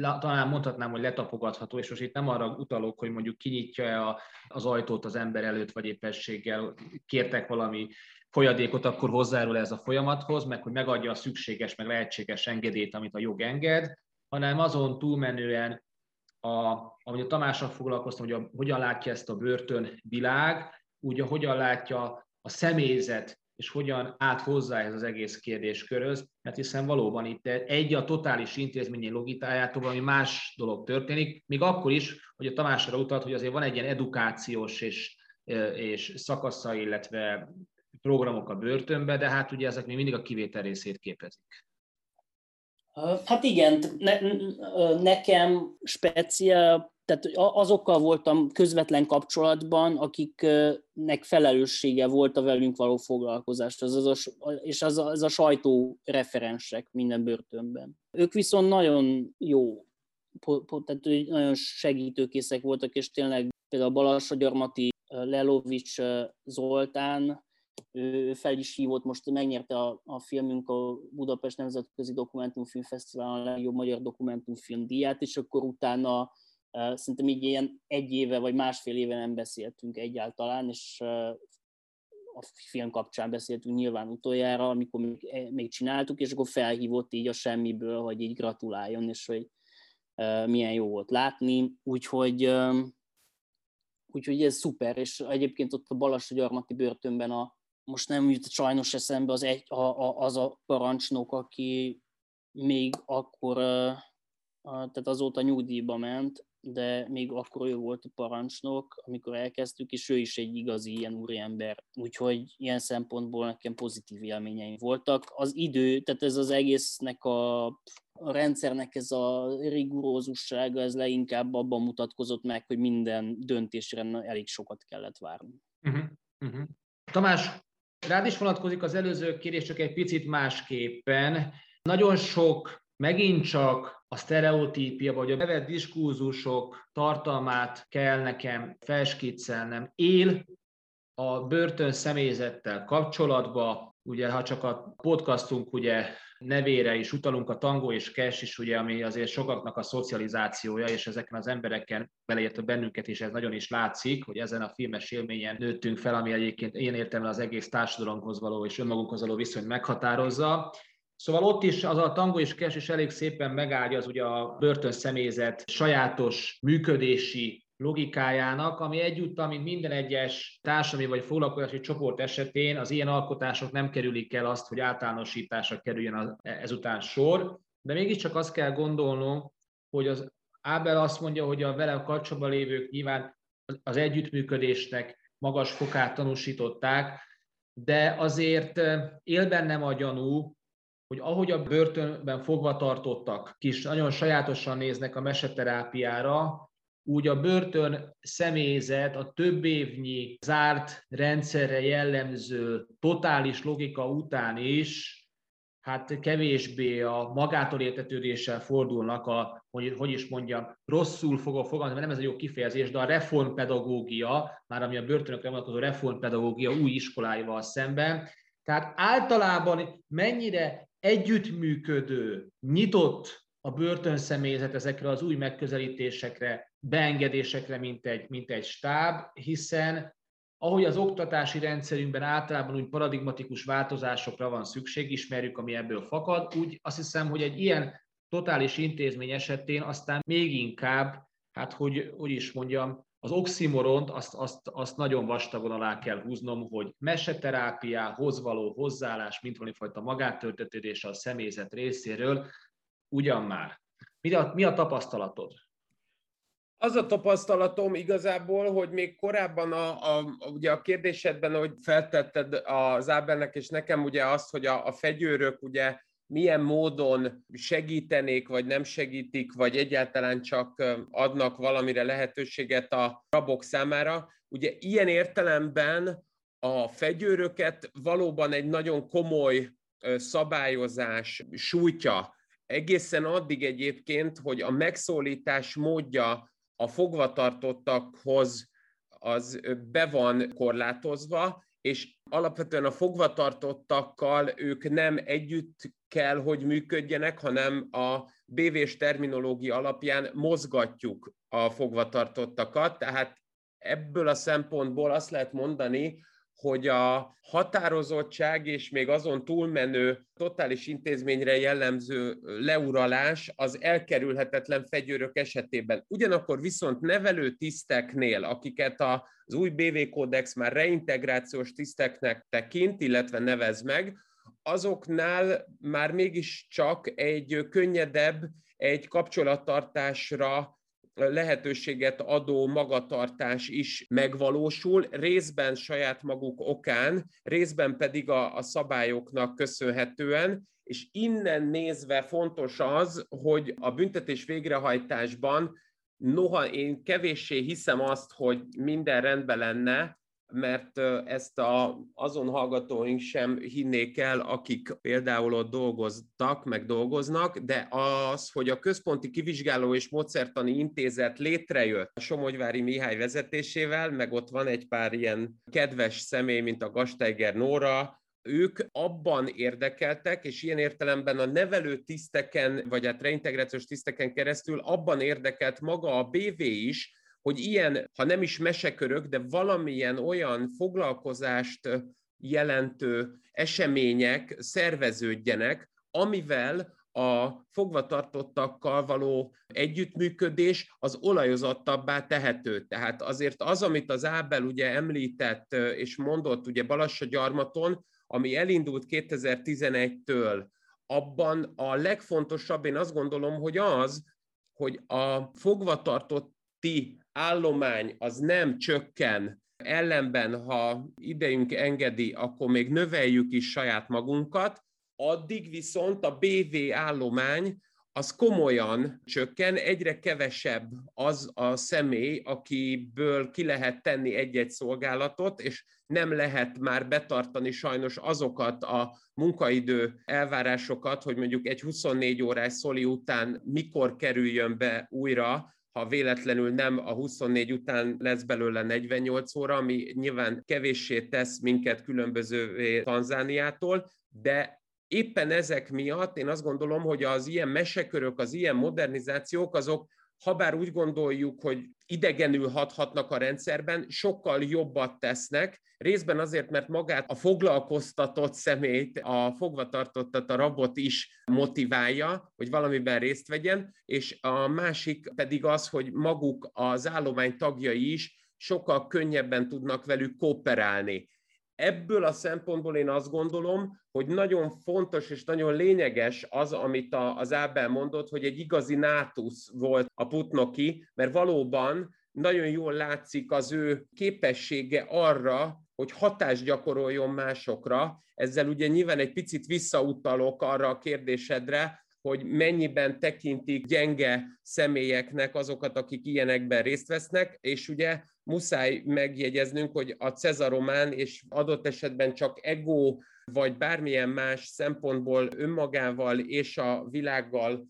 talán mondhatnám, hogy letapogatható, és most itt nem arra utalok, hogy mondjuk kinyitja az ajtót az ember előtt, vagy éppességgel kértek valami folyadékot, akkor hozzájárul ez a folyamathoz, meg hogy megadja a szükséges, meg lehetséges engedélyt, amit a jog enged, hanem azon túlmenően a, ahogy a Tamással foglalkoztam, hogy a, hogyan látja ezt a börtön világ, úgy, hogyan látja a személyzet, és hogyan állt hozzá ez az egész kérdéskörhöz, mert hiszen valóban itt egy a totális intézményi logitájától valami más dolog történik, még akkor is, hogy a Tamásra utalt, hogy azért van egy ilyen edukációs és, és szakasza, illetve programok a börtönbe, de hát ugye ezek még mindig a kivétel részét képezik. Hát igen, ne, nekem speciál, tehát azokkal voltam közvetlen kapcsolatban, akiknek felelőssége volt a velünk való foglalkozást, az az a, és az a, az a sajtó referensek minden börtönben. Ők viszont nagyon jó, tehát nagyon segítőkészek voltak, és tényleg például Balassagyarmati Lelovics Zoltán, fel is hívott, most megnyerte a, a filmünk a Budapest Nemzetközi Dokumentumfilmfesztivál a legjobb magyar dokumentumfilm díját, és akkor utána szerintem így ilyen egy éve vagy másfél éve nem beszéltünk egyáltalán, és a film kapcsán beszéltünk nyilván utoljára, amikor még, eh, még csináltuk, és akkor felhívott így a semmiből, hogy így gratuláljon, és hogy milyen jó volt látni, úgyhogy úgyhogy ez szuper, és egyébként ott a Balassagyarmati börtönben a, most nem jut sajnos eszembe az, egy, a, a, az a parancsnok, aki még akkor, tehát azóta nyugdíjba ment, de még akkor ő volt a parancsnok, amikor elkezdtük, és ő is egy igazi ilyen úriember. Úgyhogy ilyen szempontból nekem pozitív élményeim voltak. Az idő, tehát ez az egésznek a, a rendszernek ez a rigorózussága, ez leginkább abban mutatkozott meg, hogy minden döntésre elég sokat kellett várni. Uh-huh. Uh-huh. Tamás, Rád is vonatkozik az előző kérés, csak egy picit másképpen. Nagyon sok megint csak a sztereotípia vagy a bevett diskurzusok tartalmát kell nekem felskiccelnem. Él a börtön személyzettel kapcsolatba, ugye ha csak a podcastunk ugye nevére is utalunk, a Tango és Cash is, ugye, ami azért sokaknak a szocializációja, és ezeken az embereken, beleértve bennünket is, ez nagyon is látszik, hogy ezen a filmes élményen nőttünk fel, ami egyébként én értem az egész társadalomhoz való és önmagunkhoz való viszonyt meghatározza. Szóval ott is az a tango és kes is elég szépen megáldja az ugye a börtön személyzet sajátos működési logikájának, ami egyúttal, mint minden egyes társadalmi vagy foglalkozási csoport esetén az ilyen alkotások nem kerülik el azt, hogy általánosításra kerüljön ezután sor, de mégiscsak azt kell gondolnunk, hogy az Ábel azt mondja, hogy a vele kapcsolatban lévők nyilván az együttműködésnek magas fokát tanúsították, de azért él bennem a gyanú, hogy ahogy a börtönben fogva tartottak kis nagyon sajátosan néznek a meseterápiára, úgy a börtön személyzet a több évnyi zárt rendszerre jellemző totális logika után is hát kevésbé a magától értetődéssel fordulnak a, hogy, hogy is mondjam, rosszul fogok fogalmazni, mert nem ez a jó kifejezés, de a reformpedagógia, már ami a börtönökre vonatkozó reformpedagógia új iskoláival szemben. Tehát általában mennyire együttműködő, nyitott a börtönszemélyzet ezekre az új megközelítésekre, beengedésekre, mint egy, mint egy stáb, hiszen ahogy az oktatási rendszerünkben általában úgy paradigmatikus változásokra van szükség, ismerjük, ami ebből fakad, úgy azt hiszem, hogy egy ilyen totális intézmény esetén aztán még inkább, hát hogy, hogy is mondjam, az oximoront azt, azt, azt nagyon vastagon alá kell húznom, hogy meseterápiához való hozzáállás, mint valamifajta magátörtetődés a személyzet részéről, ugyan már. Mi a, mi a tapasztalatod? Az a tapasztalatom igazából, hogy még korábban a, a, ugye a kérdésedben, hogy feltetted az Ábelnek és nekem ugye azt, hogy a, a fegyőrök ugye milyen módon segítenék, vagy nem segítik, vagy egyáltalán csak adnak valamire lehetőséget a rabok számára. Ugye ilyen értelemben a fegyőröket valóban egy nagyon komoly szabályozás sújtja. Egészen addig egyébként, hogy a megszólítás módja a fogvatartottakhoz az be van korlátozva, és alapvetően a fogvatartottakkal ők nem együtt kell, hogy működjenek, hanem a BV-s terminológia alapján mozgatjuk a fogvatartottakat, tehát ebből a szempontból azt lehet mondani, hogy a határozottság és még azon túlmenő totális intézményre jellemző leuralás az elkerülhetetlen fegyőrök esetében. Ugyanakkor viszont nevelő tiszteknél, akiket az új BV kódex már reintegrációs tiszteknek tekint, illetve nevez meg, azoknál már mégiscsak egy könnyedebb, egy kapcsolattartásra lehetőséget adó magatartás is megvalósul, részben saját maguk okán, részben pedig a, a szabályoknak köszönhetően, és innen nézve fontos az, hogy a büntetés végrehajtásban noha én kevéssé hiszem azt, hogy minden rendben lenne, mert ezt a, azon hallgatóink sem hinnék el, akik például ott dolgoztak, meg dolgoznak, de az, hogy a Központi Kivizsgáló és Mozertani Intézet létrejött a Somogyvári Mihály vezetésével, meg ott van egy pár ilyen kedves személy, mint a Gasteiger Nóra, ők abban érdekeltek, és ilyen értelemben a nevelő tiszteken, vagy hát reintegrációs tiszteken keresztül abban érdekelt maga a BV is, hogy ilyen, ha nem is mesekörök, de valamilyen olyan foglalkozást jelentő események szerveződjenek, amivel a fogvatartottakkal való együttműködés az olajozottabbá tehető. Tehát azért az, amit az Ábel ugye említett és mondott ugye Balassa gyarmaton, ami elindult 2011-től, abban a legfontosabb, én azt gondolom, hogy az, hogy a fogvatartotti állomány az nem csökken, ellenben, ha idejünk engedi, akkor még növeljük is saját magunkat, addig viszont a BV állomány az komolyan csökken, egyre kevesebb az a személy, akiből ki lehet tenni egy-egy szolgálatot, és nem lehet már betartani sajnos azokat a munkaidő elvárásokat, hogy mondjuk egy 24 órás szoli után mikor kerüljön be újra ha véletlenül nem a 24 után lesz belőle 48 óra, ami nyilván kevéssé tesz minket különbözővé Tanzániától, de éppen ezek miatt én azt gondolom, hogy az ilyen mesekörök, az ilyen modernizációk, azok habár úgy gondoljuk, hogy idegenül hathatnak a rendszerben, sokkal jobbat tesznek, részben azért, mert magát a foglalkoztatott szemét, a fogvatartottat, a rabot is motiválja, hogy valamiben részt vegyen, és a másik pedig az, hogy maguk az állomány tagjai is sokkal könnyebben tudnak velük kooperálni. Ebből a szempontból én azt gondolom, hogy nagyon fontos és nagyon lényeges az, amit az Ábel mondott, hogy egy igazi nátusz volt a Putnoki, mert valóban nagyon jól látszik az ő képessége arra, hogy hatást gyakoroljon másokra. Ezzel ugye nyilván egy picit visszautalok arra a kérdésedre, hogy mennyiben tekintik gyenge személyeknek azokat, akik ilyenekben részt vesznek, és ugye muszáj megjegyeznünk, hogy a Cezaromán és adott esetben csak ego vagy bármilyen más szempontból önmagával és a világgal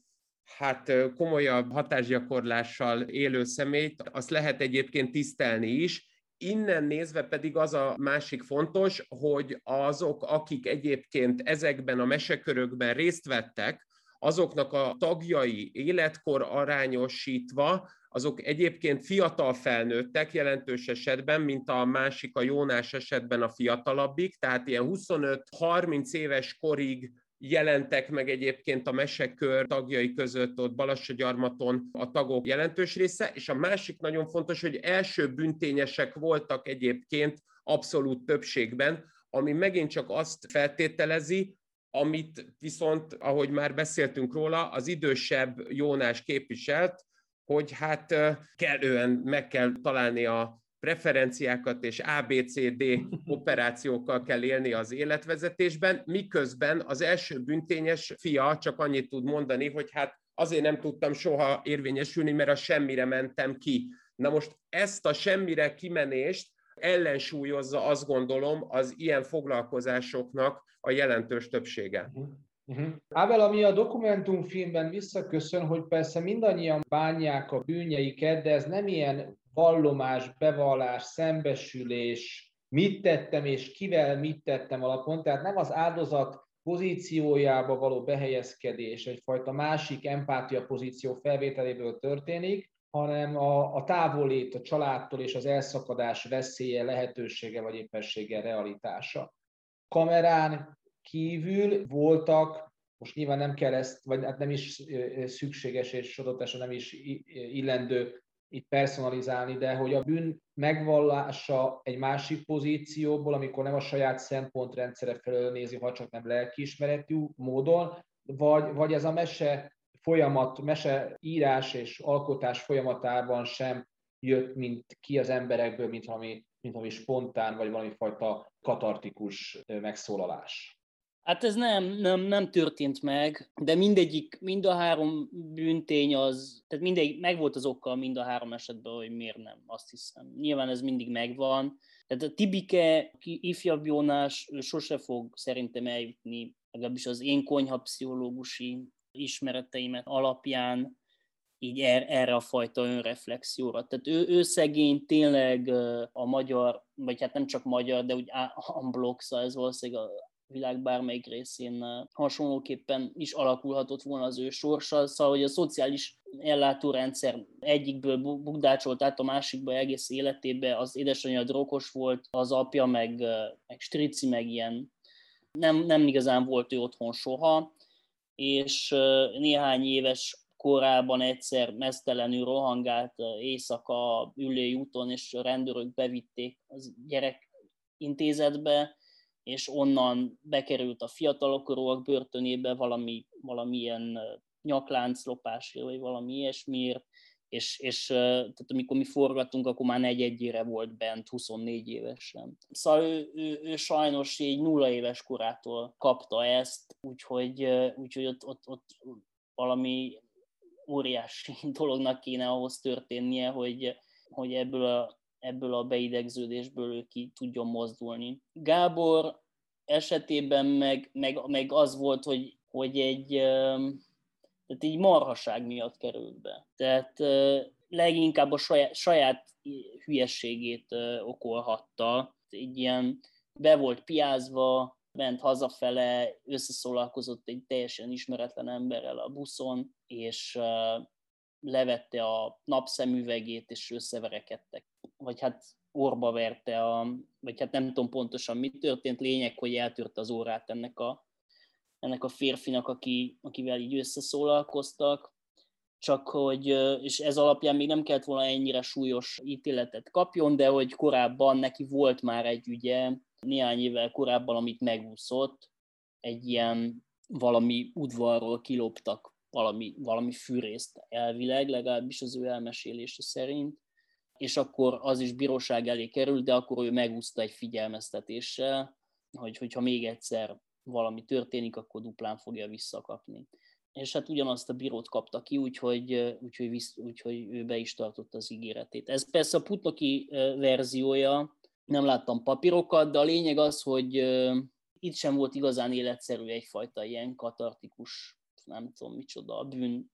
hát komolyabb hatásgyakorlással élő személyt, azt lehet egyébként tisztelni is, Innen nézve pedig az a másik fontos, hogy azok, akik egyébként ezekben a mesekörökben részt vettek, azoknak a tagjai életkor arányosítva, azok egyébként fiatal felnőttek jelentős esetben, mint a másik a Jónás esetben a fiatalabbik, tehát ilyen 25-30 éves korig jelentek meg egyébként a mesekör tagjai között ott Balassagyarmaton a tagok jelentős része, és a másik nagyon fontos, hogy első büntényesek voltak egyébként abszolút többségben, ami megint csak azt feltételezi, amit viszont, ahogy már beszéltünk róla, az idősebb Jónás képviselt, hogy hát kellően meg kell találni a preferenciákat és ABCD operációkkal kell élni az életvezetésben, miközben az első büntényes fia csak annyit tud mondani, hogy hát azért nem tudtam soha érvényesülni, mert a semmire mentem ki. Na most ezt a semmire kimenést ellensúlyozza, azt gondolom, az ilyen foglalkozásoknak a jelentős többsége. Uh-huh. Ábel, ami a dokumentumfilmben visszaköszön, hogy persze mindannyian bánják a bűnjeiket, de ez nem ilyen vallomás, bevallás, szembesülés, mit tettem és kivel mit tettem alapon, tehát nem az áldozat pozíciójába való behelyezkedés, egyfajta másik empátia pozíció felvételéből történik, hanem a, a távolét a családtól és az elszakadás veszélye, lehetősége vagy éppessége realitása. Kamerán kívül voltak, most nyilván nem kell ezt, vagy hát nem is szükséges és adott nem is illendő itt personalizálni, de hogy a bűn megvallása egy másik pozícióból, amikor nem a saját szempontrendszere felől nézi, ha csak nem lelkiismeretű módon, vagy, vagy ez a mese folyamat, mese írás és alkotás folyamatában sem jött, mint ki az emberekből, mint valami, mint valami spontán, vagy valami fajta katartikus megszólalás. Hát ez nem, nem, nem történt meg, de mindegyik, mind a három bűntény az, tehát mindegyik, megvolt az okkal mind a három esetben, hogy miért nem, azt hiszem. Nyilván ez mindig megvan. Tehát a Tibike, ifjabb Jónás, ő sose fog szerintem eljutni, legalábbis az én konyha pszichológusi ismereteimet alapján így er, erre a fajta önreflexióra. Tehát ő, ő szegény tényleg a magyar, vagy hát nem csak magyar, de úgy unblock, szóval ez valószínűleg világ bármelyik részén hasonlóképpen is alakulhatott volna az ő sorsa, szóval hogy a szociális ellátórendszer egyikből bukdácsolt át a másikba egész életébe, az édesanyja drogos volt, az apja meg, meg strici, meg ilyen. Nem, nem igazán volt ő otthon soha, és néhány éves korában egyszer mesztelenül rohangált éjszaka ülői úton, és a rendőrök bevitték az gyerek intézetbe, és onnan bekerült a fiatalokkorúak börtönébe valami, valamilyen nyaklánclopásért, vagy valami ilyesmiért, és, és tehát amikor mi forgattunk, akkor már negy-egyére volt bent, 24 évesen. Szóval ő, ő, ő sajnos egy nulla éves korától kapta ezt, úgyhogy, úgyhogy ott, ott, ott valami óriási dolognak kéne ahhoz történnie, hogy, hogy ebből a ebből a beidegződésből ő ki tudjon mozdulni. Gábor esetében meg, meg, meg az volt, hogy, hogy egy tehát így marhaság miatt került be. Tehát leginkább a saját, saját hülyességét okolhatta. Egy ilyen be volt piázva, ment hazafele, összeszólalkozott egy teljesen ismeretlen emberrel a buszon, és levette a napszemüvegét, és összeverekedtek. Vagy hát orba verte, a, vagy hát nem tudom pontosan mi történt, lényeg, hogy eltört az órát ennek a, ennek a férfinak, aki, akivel így összeszólalkoztak, csak hogy, és ez alapján még nem kellett volna ennyire súlyos ítéletet kapjon, de hogy korábban neki volt már egy ügye, néhány évvel korábban, amit megúszott, egy ilyen valami udvarról kiloptak valami, valami fűrészt elvileg, legalábbis az ő elmesélése szerint, és akkor az is bíróság elé került, de akkor ő megúszta egy figyelmeztetéssel, hogy hogyha még egyszer valami történik, akkor duplán fogja visszakapni. És hát ugyanazt a bírót kapta ki, úgyhogy, úgyhogy, visz, úgyhogy ő be is tartotta az ígéretét. Ez persze a Putnoki verziója, nem láttam papírokat, de a lényeg az, hogy itt sem volt igazán életszerű egyfajta ilyen katartikus, nem tudom micsoda, bűn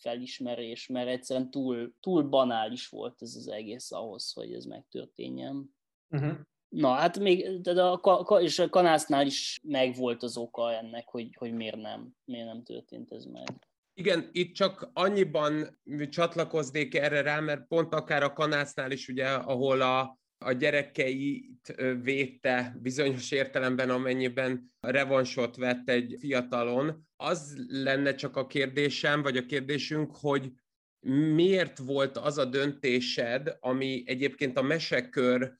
felismerés, mert egyszerűen túl, túl banális volt ez az egész ahhoz, hogy ez megtörténjen. Uh-huh. Na, hát még, de a, és a kanásznál is megvolt az oka ennek, hogy, hogy miért nem, miért nem történt ez meg. Igen, itt csak annyiban csatlakoznék erre rá, mert pont akár a kanásznál is, ugye, ahol a, a gyerekeit védte bizonyos értelemben, amennyiben revansot vett egy fiatalon. Az lenne csak a kérdésem, vagy a kérdésünk, hogy miért volt az a döntésed, ami egyébként a mesekör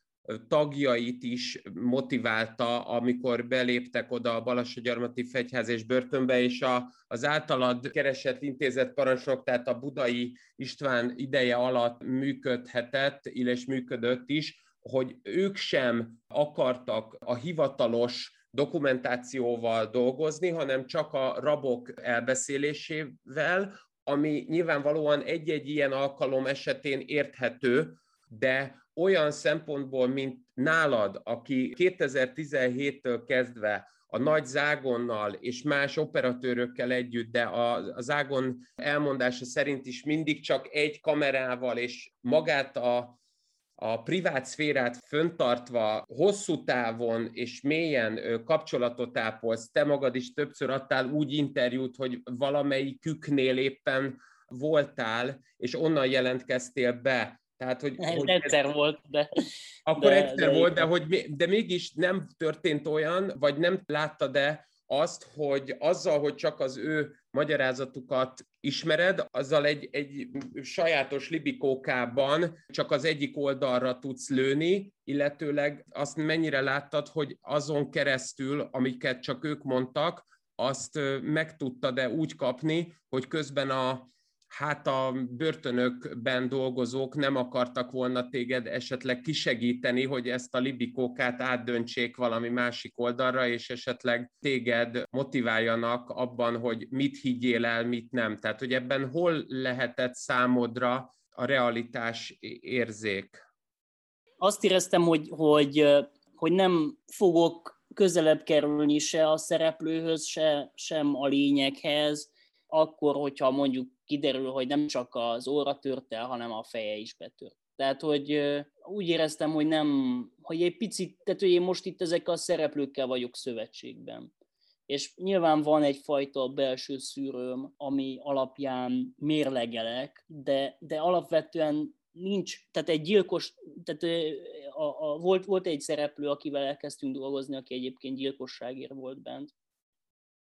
tagjait is motiválta, amikor beléptek oda a Balassagyarmati Fegyház és börtönbe, és a, az általad keresett intézet parancsnok, tehát a Budai István ideje alatt működhetett, illetve működött is, hogy ők sem akartak a hivatalos dokumentációval dolgozni, hanem csak a rabok elbeszélésével, ami nyilvánvalóan egy-egy ilyen alkalom esetén érthető, de olyan szempontból, mint nálad, aki 2017-től kezdve a nagy zágonnal és más operatőrökkel együtt, de a, a zágon elmondása szerint is mindig csak egy kamerával és magát a a privát szférát föntartva hosszú távon és mélyen kapcsolatot ápolsz, te magad is többször adtál úgy interjút, hogy valamelyiküknél éppen voltál, és onnan jelentkeztél be. Tehát, hogy, ez hogy egyszer ez... volt, de... Akkor de, egyszer de volt, de, hogy, de mégis nem történt olyan, vagy nem látta de azt, hogy azzal, hogy csak az ő magyarázatukat ismered, azzal egy, egy sajátos libikókában csak az egyik oldalra tudsz lőni, illetőleg azt mennyire láttad, hogy azon keresztül, amiket csak ők mondtak, azt meg tudtad-e úgy kapni, hogy közben a, hát a börtönökben dolgozók nem akartak volna téged esetleg kisegíteni, hogy ezt a libikókát átdöntsék valami másik oldalra, és esetleg téged motiváljanak abban, hogy mit higgyél el, mit nem. Tehát, hogy ebben hol lehetett számodra a realitás érzék? Azt éreztem, hogy, hogy, hogy nem fogok közelebb kerülni se a szereplőhöz, se, sem a lényeghez, akkor, hogyha mondjuk kiderül, hogy nem csak az óra tört el, hanem a feje is betört. Tehát, hogy úgy éreztem, hogy nem, hogy egy picit, tehát hogy én most itt ezekkel a szereplőkkel vagyok szövetségben. És nyilván van egyfajta belső szűrőm, ami alapján mérlegelek, de, de alapvetően nincs, tehát egy gyilkos, tehát a, a, volt, volt egy szereplő, akivel elkezdtünk dolgozni, aki egyébként gyilkosságért volt bent,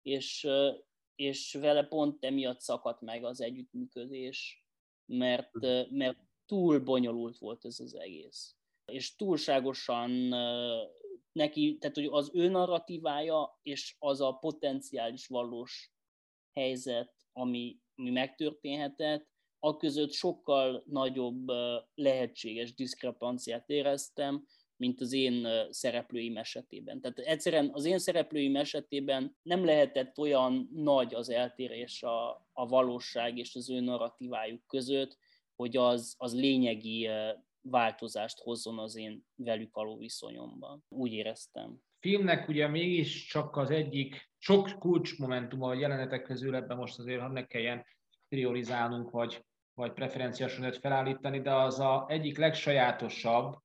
és és vele pont emiatt szakadt meg az együttműködés, mert, hm. mert túl bonyolult volt ez az egész. És túlságosan neki, tehát hogy az ő narratívája és az a potenciális valós helyzet, ami, ami megtörténhetett, a között sokkal nagyobb lehetséges diszkrepanciát éreztem, mint az én szereplőim esetében. Tehát egyszerűen az én szereplőim esetében nem lehetett olyan nagy az eltérés a, a valóság és az ő narratívájuk között, hogy az, az lényegi változást hozzon az én velük való viszonyomban. Úgy éreztem. Filmnek ugye mégis csak az egyik sok kulcsmomentum a jelenetek közül, ebben most azért ne kelljen priorizálnunk, vagy, vagy preferenciásokat felállítani, de az a egyik legsajátosabb,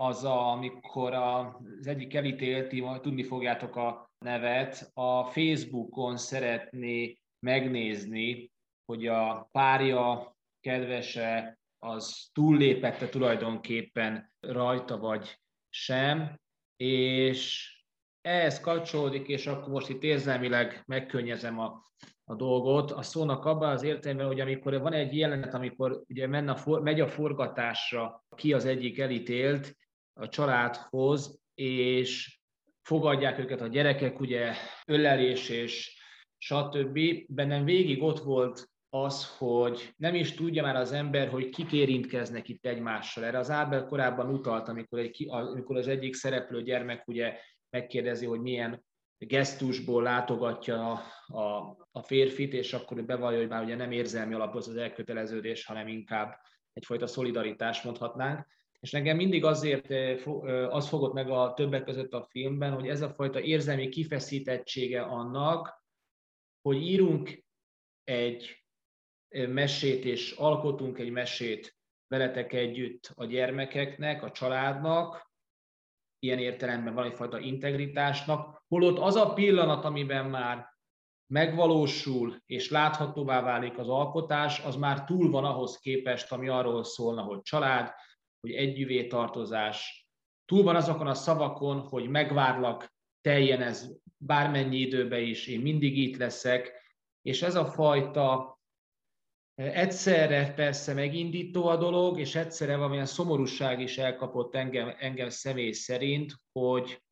az, a, amikor az egyik elítélt, majd tudni fogjátok a nevet, a Facebookon szeretné megnézni, hogy a párja, kedvese, az túllépette tulajdonképpen rajta vagy sem, és ehhez kapcsolódik, és akkor most itt érzelmileg megkönnyezem a, a dolgot, a szónak abban az értelemben, hogy amikor van egy jelenet, amikor ugye menne a for, megy a forgatásra ki az egyik elítélt, a családhoz, és fogadják őket a gyerekek, ugye ölelés és stb. Bennem végig ott volt az, hogy nem is tudja már az ember, hogy kik érintkeznek itt egymással. Erre az Ábel korábban utalt, amikor, egy, amikor az egyik szereplő gyermek ugye megkérdezi, hogy milyen gesztusból látogatja a, a, a férfit, és akkor bevallja, hogy már ugye nem érzelmi alapoz az elköteleződés, hanem inkább egyfajta szolidaritás mondhatnánk. És nekem mindig azért az fogott meg a többek között a filmben, hogy ez a fajta érzelmi kifeszítettsége annak, hogy írunk egy mesét és alkotunk egy mesét veletek együtt a gyermekeknek, a családnak, ilyen értelemben van egyfajta integritásnak, holott az a pillanat, amiben már megvalósul és láthatóvá válik az alkotás, az már túl van ahhoz képest, ami arról szólna, hogy család, hogy együvé tartozás, túl van azokon a szavakon, hogy megvárlak, teljen ez bármennyi időbe is, én mindig itt leszek, és ez a fajta egyszerre persze megindító a dolog, és egyszerre valamilyen szomorúság is elkapott engem, engem személy szerint, hogy,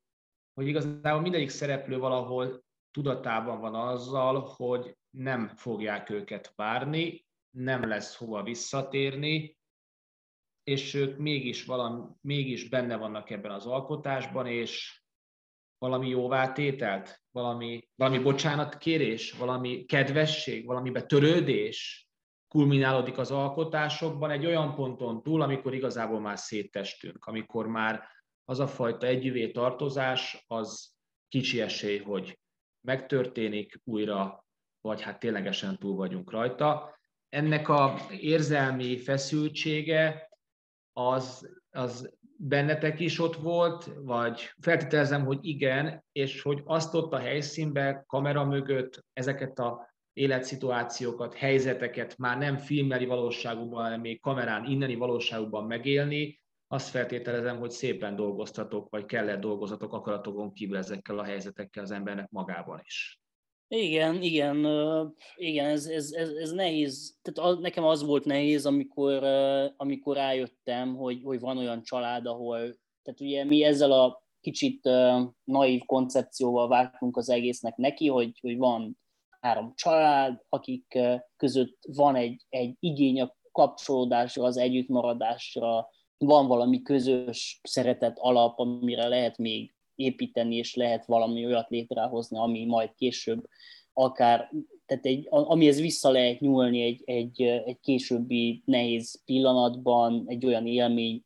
hogy igazából mindegyik szereplő valahol tudatában van azzal, hogy nem fogják őket várni, nem lesz hova visszatérni, és ők mégis, valami, mégis benne vannak ebben az alkotásban, és valami jóvátételt, valami, valami bocsánatkérés, valami kedvesség, valami betörődés kulminálódik az alkotásokban egy olyan ponton túl, amikor igazából már széttestünk, amikor már az a fajta együvé tartozás, az kicsi esély, hogy megtörténik újra, vagy hát ténylegesen túl vagyunk rajta. Ennek a érzelmi feszültsége az, az bennetek is ott volt, vagy feltételezem, hogy igen, és hogy azt ott a helyszínben, kamera mögött ezeket a életszituációkat, helyzeteket már nem filmeli valóságúban, hanem még kamerán inneni valóságúban megélni, azt feltételezem, hogy szépen dolgoztatok, vagy kellett dolgozatok akaratokon kívül ezekkel a helyzetekkel az embernek magában is. Igen, igen, igen, ez, ez, ez, ez nehéz. Tehát az, nekem az volt nehéz, amikor, amikor rájöttem, hogy, hogy van olyan család, ahol, tehát ugye mi ezzel a kicsit naív koncepcióval vágtunk az egésznek neki, hogy, hogy van három család, akik között van egy, egy igény a kapcsolódásra, az együttmaradásra, van valami közös szeretet alap, amire lehet még építeni, és lehet valami olyat létrehozni, ami majd később akár, tehát egy, amihez vissza lehet nyúlni egy, egy, egy későbbi nehéz pillanatban, egy olyan élmény,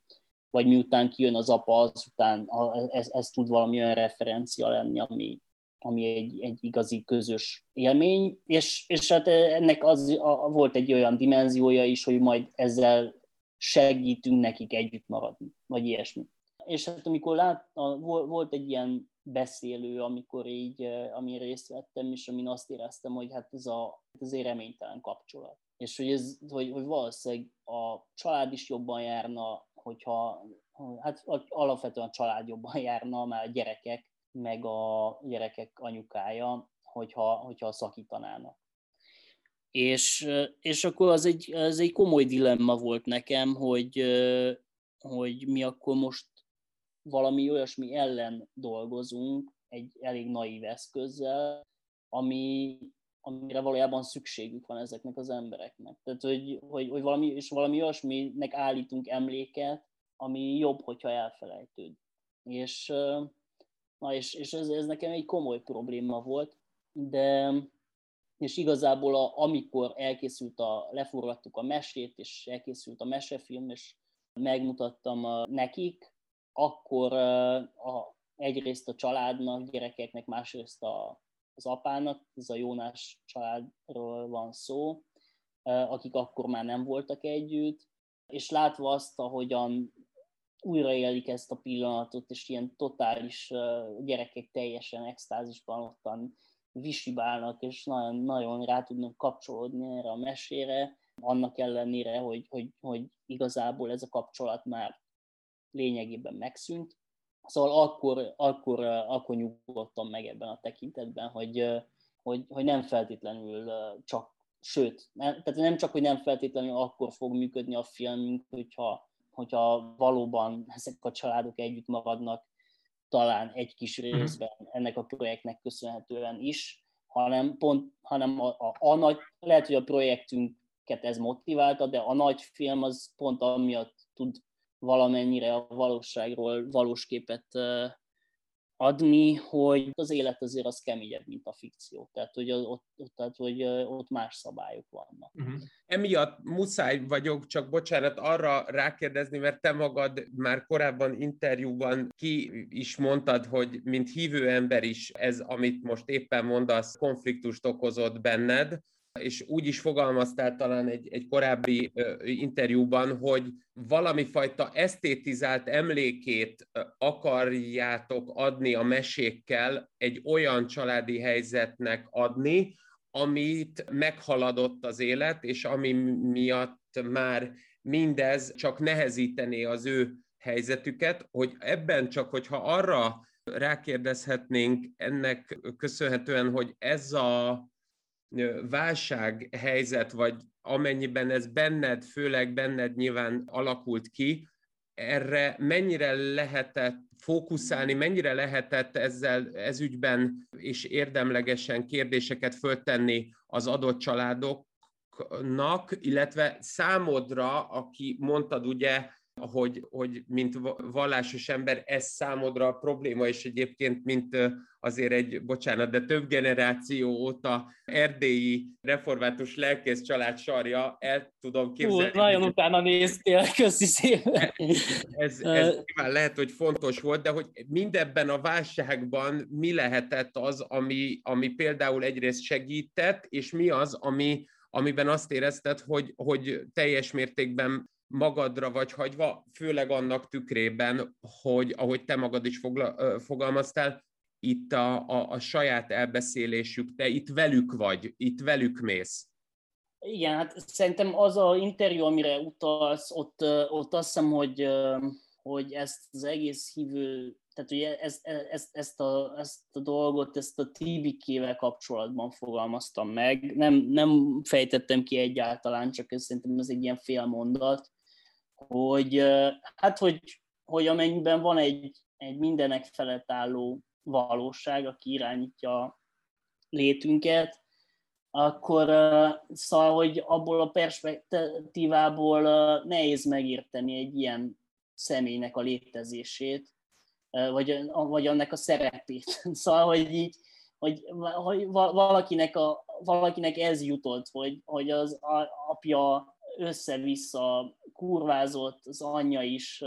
vagy miután kijön az apa, azután ez, ez tud valami olyan referencia lenni, ami, ami egy, egy igazi közös élmény, és, és hát ennek az, a, volt egy olyan dimenziója is, hogy majd ezzel segítünk nekik együtt maradni, vagy ilyesmi. És hát amikor lát, volt egy ilyen beszélő, amikor így, ami részt vettem, és amin azt éreztem, hogy hát ez a, ez egy reménytelen kapcsolat. És hogy, ez, hogy, hogy valószínűleg a család is jobban járna, hogyha, hát alapvetően a család jobban járna, már a gyerekek, meg a gyerekek anyukája, hogyha, hogyha szakítanának. És, és akkor az egy, az egy komoly dilemma volt nekem, hogy, hogy mi akkor most valami olyasmi ellen dolgozunk, egy elég naív eszközzel, ami, amire valójában szükségük van ezeknek az embereknek. Tehát, hogy, hogy, hogy valami, és valami olyasminek állítunk emléket, ami jobb, hogyha elfelejtőd. És, na és, és ez, ez nekem egy komoly probléma volt, de és igazából a, amikor elkészült a, leforgattuk a mesét, és elkészült a mesefilm, és megmutattam a, nekik, akkor a, egyrészt a családnak, gyerekeknek, másrészt a, az apának, ez a Jónás családról van szó, akik akkor már nem voltak együtt, és látva azt, ahogyan újraélik ezt a pillanatot, és ilyen totális gyerekek teljesen extázisban ottan visibálnak, és nagyon, nagyon rá tudnak kapcsolódni erre a mesére, annak ellenére, hogy, hogy, hogy igazából ez a kapcsolat már lényegében megszűnt. Szóval akkor, akkor, akkor nyugodtam meg ebben a tekintetben, hogy, hogy, hogy nem feltétlenül csak, sőt, nem, tehát nem csak, hogy nem feltétlenül akkor fog működni a film, hogyha, hogyha valóban ezek a családok együtt maradnak, talán egy kis mhm. részben ennek a projektnek köszönhetően is, hanem pont, hanem a, a, a nagy, lehet, hogy a projektünket ez motiválta, de a nagy film az pont amiatt tud valamennyire a valóságról valós képet adni, hogy az élet azért az keményebb, mint a fikció. Tehát, hogy ott, tehát, hogy ott más szabályok vannak. Uh-huh. Emiatt muszáj vagyok, csak bocsánat, arra rákérdezni, mert te magad már korábban interjúban ki is mondtad, hogy mint hívő ember is ez, amit most éppen mondasz, konfliktust okozott benned, és úgy is fogalmaztál talán egy, egy korábbi ö, interjúban, hogy valami fajta esztétizált emlékét akarjátok adni a mesékkel, egy olyan családi helyzetnek adni, amit meghaladott az élet, és ami miatt már mindez csak nehezítené az ő helyzetüket, hogy ebben csak, hogyha arra rákérdezhetnénk ennek köszönhetően, hogy ez a válsághelyzet, vagy amennyiben ez benned, főleg benned nyilván alakult ki, erre mennyire lehetett fókuszálni, mennyire lehetett ezzel ezügyben és érdemlegesen kérdéseket föltenni az adott családoknak, illetve számodra, aki mondtad ugye, hogy, hogy mint vallásos ember ez számodra a probléma, és egyébként mint azért egy, bocsánat, de több generáció óta erdélyi református lelkész család sarja, el tudom képzelni. Hú, nagyon utána néztél, köszi szépen. Ez, ez nyilván lehet, hogy fontos volt, de hogy mindebben a válságban mi lehetett az, ami, ami például egyrészt segített, és mi az, ami, amiben azt érezted, hogy, hogy teljes mértékben magadra vagy hagyva, főleg annak tükrében, hogy ahogy te magad is fogla, fogalmaztál, itt a, a, a saját elbeszélésük, te itt velük vagy, itt velük mész. Igen, hát szerintem az a interjú, amire utalsz, ott, ott azt hiszem, hogy, hogy ezt az egész hívő, tehát ugye ezt, ezt, ezt, a, ezt a dolgot, ezt a Tibikével kapcsolatban fogalmaztam meg. Nem, nem fejtettem ki egyáltalán, csak szerintem ez egy ilyen félmondat hogy hát, hogy, hogy amennyiben van egy, egy mindenek felett álló valóság, aki irányítja létünket, akkor szóval, hogy abból a perspektívából nehéz megérteni egy ilyen személynek a létezését, vagy, vagy annak a szerepét. Szóval, hogy így, hogy, hogy valakinek, a, valakinek ez jutott, hogy, hogy az apja össze-vissza kurvázott, az anyja is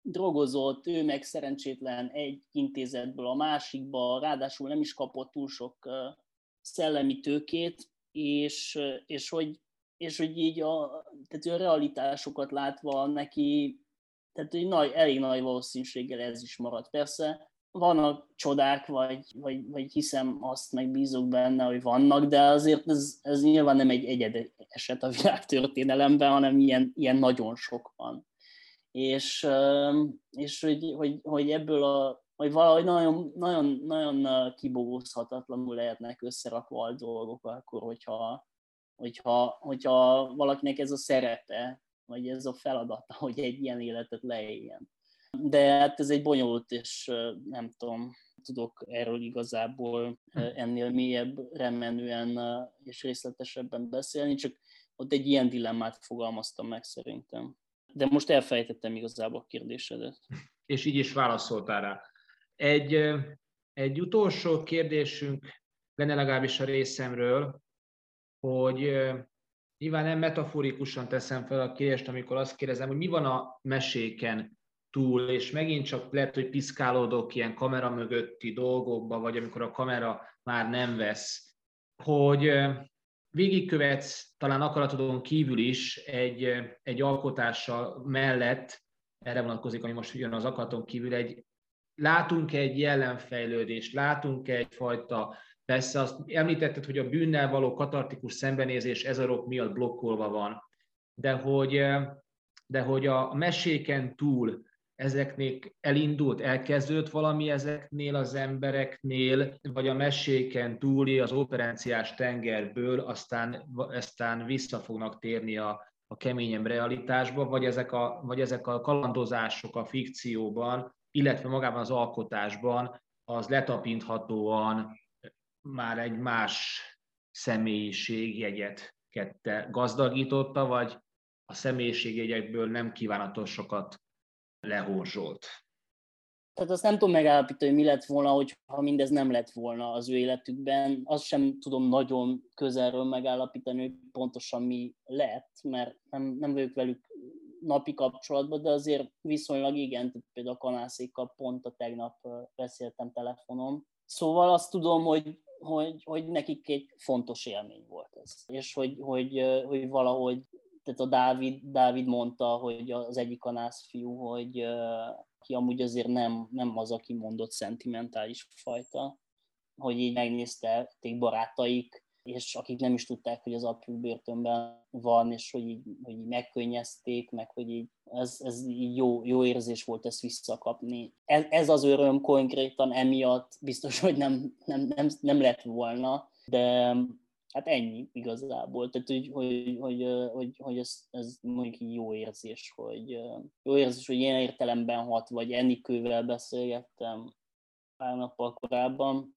drogozott, ő meg szerencsétlen egy intézetből a másikba, ráadásul nem is kapott túl sok szellemi tőkét, és, és, hogy, és hogy így a, tehát a realitásokat látva neki, tehát egy nagy, elég nagy valószínűséggel ez is maradt. Persze vannak csodák, vagy, vagy, vagy hiszem azt, meg bízok benne, hogy vannak, de azért ez, ez nyilván nem egy egyed eset a világtörténelemben, hanem ilyen, ilyen nagyon sok van. És, és hogy, hogy, hogy ebből a hogy valahogy nagyon, nagyon, nagyon kibogózhatatlanul lehetnek összerakva a dolgok akkor, hogyha, hogyha, hogyha valakinek ez a szerepe, vagy ez a feladata, hogy egy ilyen életet leéljen de hát ez egy bonyolult, és nem tudom, tudok erről igazából hm. ennél mélyebb remenően és részletesebben beszélni, csak ott egy ilyen dilemmát fogalmaztam meg szerintem. De most elfejtettem igazából a kérdésedet. És így is válaszoltál rá. Egy, egy utolsó kérdésünk lenne legalábbis a részemről, hogy nyilván nem metaforikusan teszem fel a kérdést, amikor azt kérdezem, hogy mi van a meséken túl, és megint csak lehet, hogy piszkálódok ilyen kamera mögötti dolgokba, vagy amikor a kamera már nem vesz, hogy végigkövetsz talán akaratodon kívül is egy, egy alkotással mellett, erre vonatkozik, ami most jön az akaraton kívül, egy, látunk egy jelenfejlődést, látunk egyfajta, persze azt említetted, hogy a bűnnel való katartikus szembenézés ezerok miatt blokkolva van, de hogy, de hogy a meséken túl ezeknél elindult, elkezdődött valami ezeknél az embereknél, vagy a meséken túli, az operenciás tengerből aztán, aztán vissza fognak térni a, a keményebb realitásba, vagy ezek, a, vagy ezek a kalandozások a fikcióban, illetve magában az alkotásban, az letapinthatóan már egy más személyiségjegyet kette gazdagította, vagy a személyiségjegyekből nem kívánatosokat lehorzsolt? Tehát azt nem tudom megállapítani, hogy mi lett volna, hogyha mindez nem lett volna az ő életükben. Azt sem tudom nagyon közelről megállapítani, hogy pontosan mi lett, mert nem, nem vagyok velük napi kapcsolatban, de azért viszonylag igen, például a kanászékkal pont a tegnap beszéltem telefonon. Szóval azt tudom, hogy, hogy, hogy nekik egy fontos élmény volt ez. És hogy, hogy, hogy valahogy, tehát a Dávid, Dávid mondta, hogy az egyik kanász fiú, hogy aki amúgy azért nem, nem az, aki mondott szentimentális fajta, hogy így megnézték barátaik, és akik nem is tudták, hogy az apjuk börtönben van, és hogy így, hogy így megkönnyezték, meg hogy így ez, ez így jó, jó érzés volt ezt visszakapni. Ez, ez az öröm konkrétan emiatt biztos, hogy nem, nem, nem, nem lett volna, de hát ennyi igazából. Tehát, hogy, hogy, hogy, hogy, hogy ez, ez mondjuk jó érzés, hogy jó érzés, hogy ilyen értelemben hat, vagy Enikővel beszélgettem pár nappal korábban,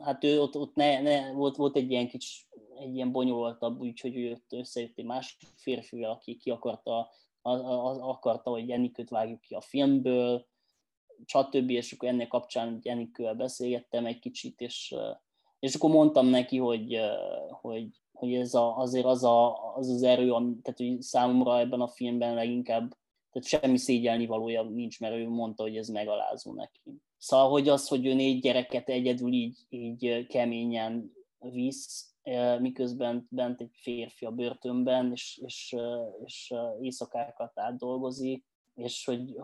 hát ő ott, ott ne, ne, volt, volt egy ilyen kicsi, egy ilyen bonyolultabb, úgyhogy ő jött, összejött egy másik férfivel, aki ki akarta, az, az, akarta, hogy Enikőt vágjuk ki a filmből, stb. És akkor ennek kapcsán Enikővel beszélgettem egy kicsit, és, és akkor mondtam neki, hogy, hogy, hogy ez a, azért az, a, az az erő, tehát hogy számomra ebben a filmben leginkább tehát semmi szégyelni valója nincs, mert ő mondta, hogy ez megalázó neki. Szóval, hogy az, hogy ő négy gyereket egyedül így, így keményen visz, miközben bent egy férfi a börtönben, és, és, és éjszakákat átdolgozik, és hogy,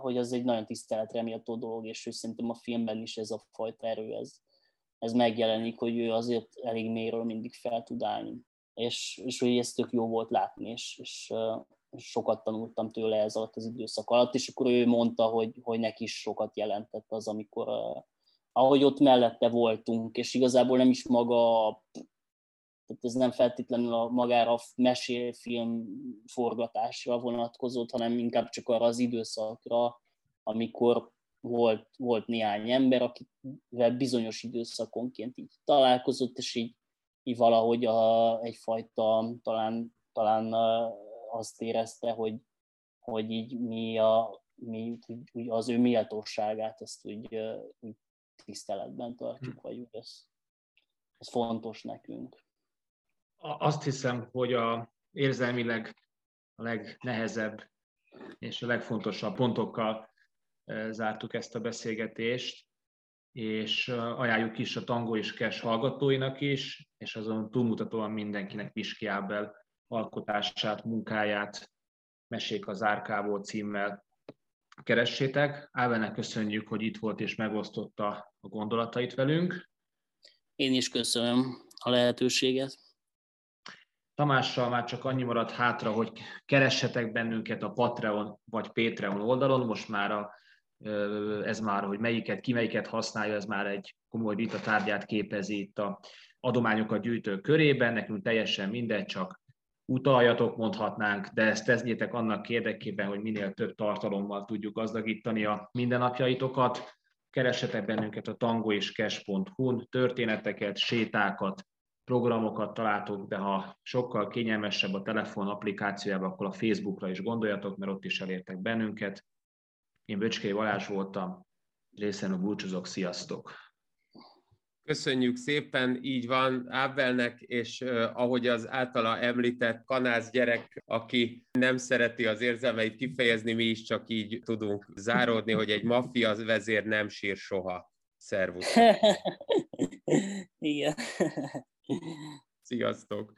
hogy az egy nagyon tiszteletre méltó dolog, és hogy szerintem a filmben is ez a fajta erő, ez, ez megjelenik, hogy ő azért elég mélyről mindig fel tud állni. És, és hogy ez tök jó volt látni, és, és sokat tanultam tőle ez alatt az időszak alatt, és akkor ő mondta, hogy, hogy neki is sokat jelentett az, amikor ahogy ott mellette voltunk, és igazából nem is maga, tehát ez nem feltétlenül a magára a mesélfilm forgatásra vonatkozott, hanem inkább csak arra az időszakra, amikor volt, volt néhány ember, akivel bizonyos időszakonként így találkozott, és így, így valahogy a, egyfajta talán, talán azt érezte, hogy, hogy így mi, a, mi úgy az ő méltóságát ezt úgy, úgy tiszteletben tartjuk, hm. vagy úgy ez, ez fontos nekünk. Azt hiszem, hogy a érzelmileg a legnehezebb és a legfontosabb pontokkal zártuk ezt a beszélgetést, és ajánljuk is a Tango és Kes hallgatóinak is, és azon túlmutatóan mindenkinek Piski Ábel alkotását, munkáját Mesék az Árkából címmel keressétek. Ávelnek köszönjük, hogy itt volt és megosztotta a gondolatait velünk. Én is köszönöm a lehetőséget. Tamással már csak annyi maradt hátra, hogy keressetek bennünket a Patreon vagy Patreon oldalon. Most már a, ez már, hogy melyiket, ki melyiket használja, ez már egy komoly vita tárgyát képezi itt a adományokat gyűjtő körében. Nekünk teljesen mindegy, csak utaljatok, mondhatnánk, de ezt tesznétek annak érdekében, hogy minél több tartalommal tudjuk gazdagítani a mindennapjaitokat. Keressetek bennünket a tango és cash.hu-n, történeteket, sétákat, programokat találtok, de ha sokkal kényelmesebb a telefon applikációjában, akkor a Facebookra is gondoljatok, mert ott is elértek bennünket. Én Böcskei Balázs voltam, részemről búcsúzok, sziasztok! Köszönjük szépen, így van Ábelnek, és uh, ahogy az általa említett kanász gyerek, aki nem szereti az érzelmeit kifejezni, mi is csak így tudunk záródni, hogy egy maffia vezér nem sír soha. Szervusz! Igen. Sziasztok!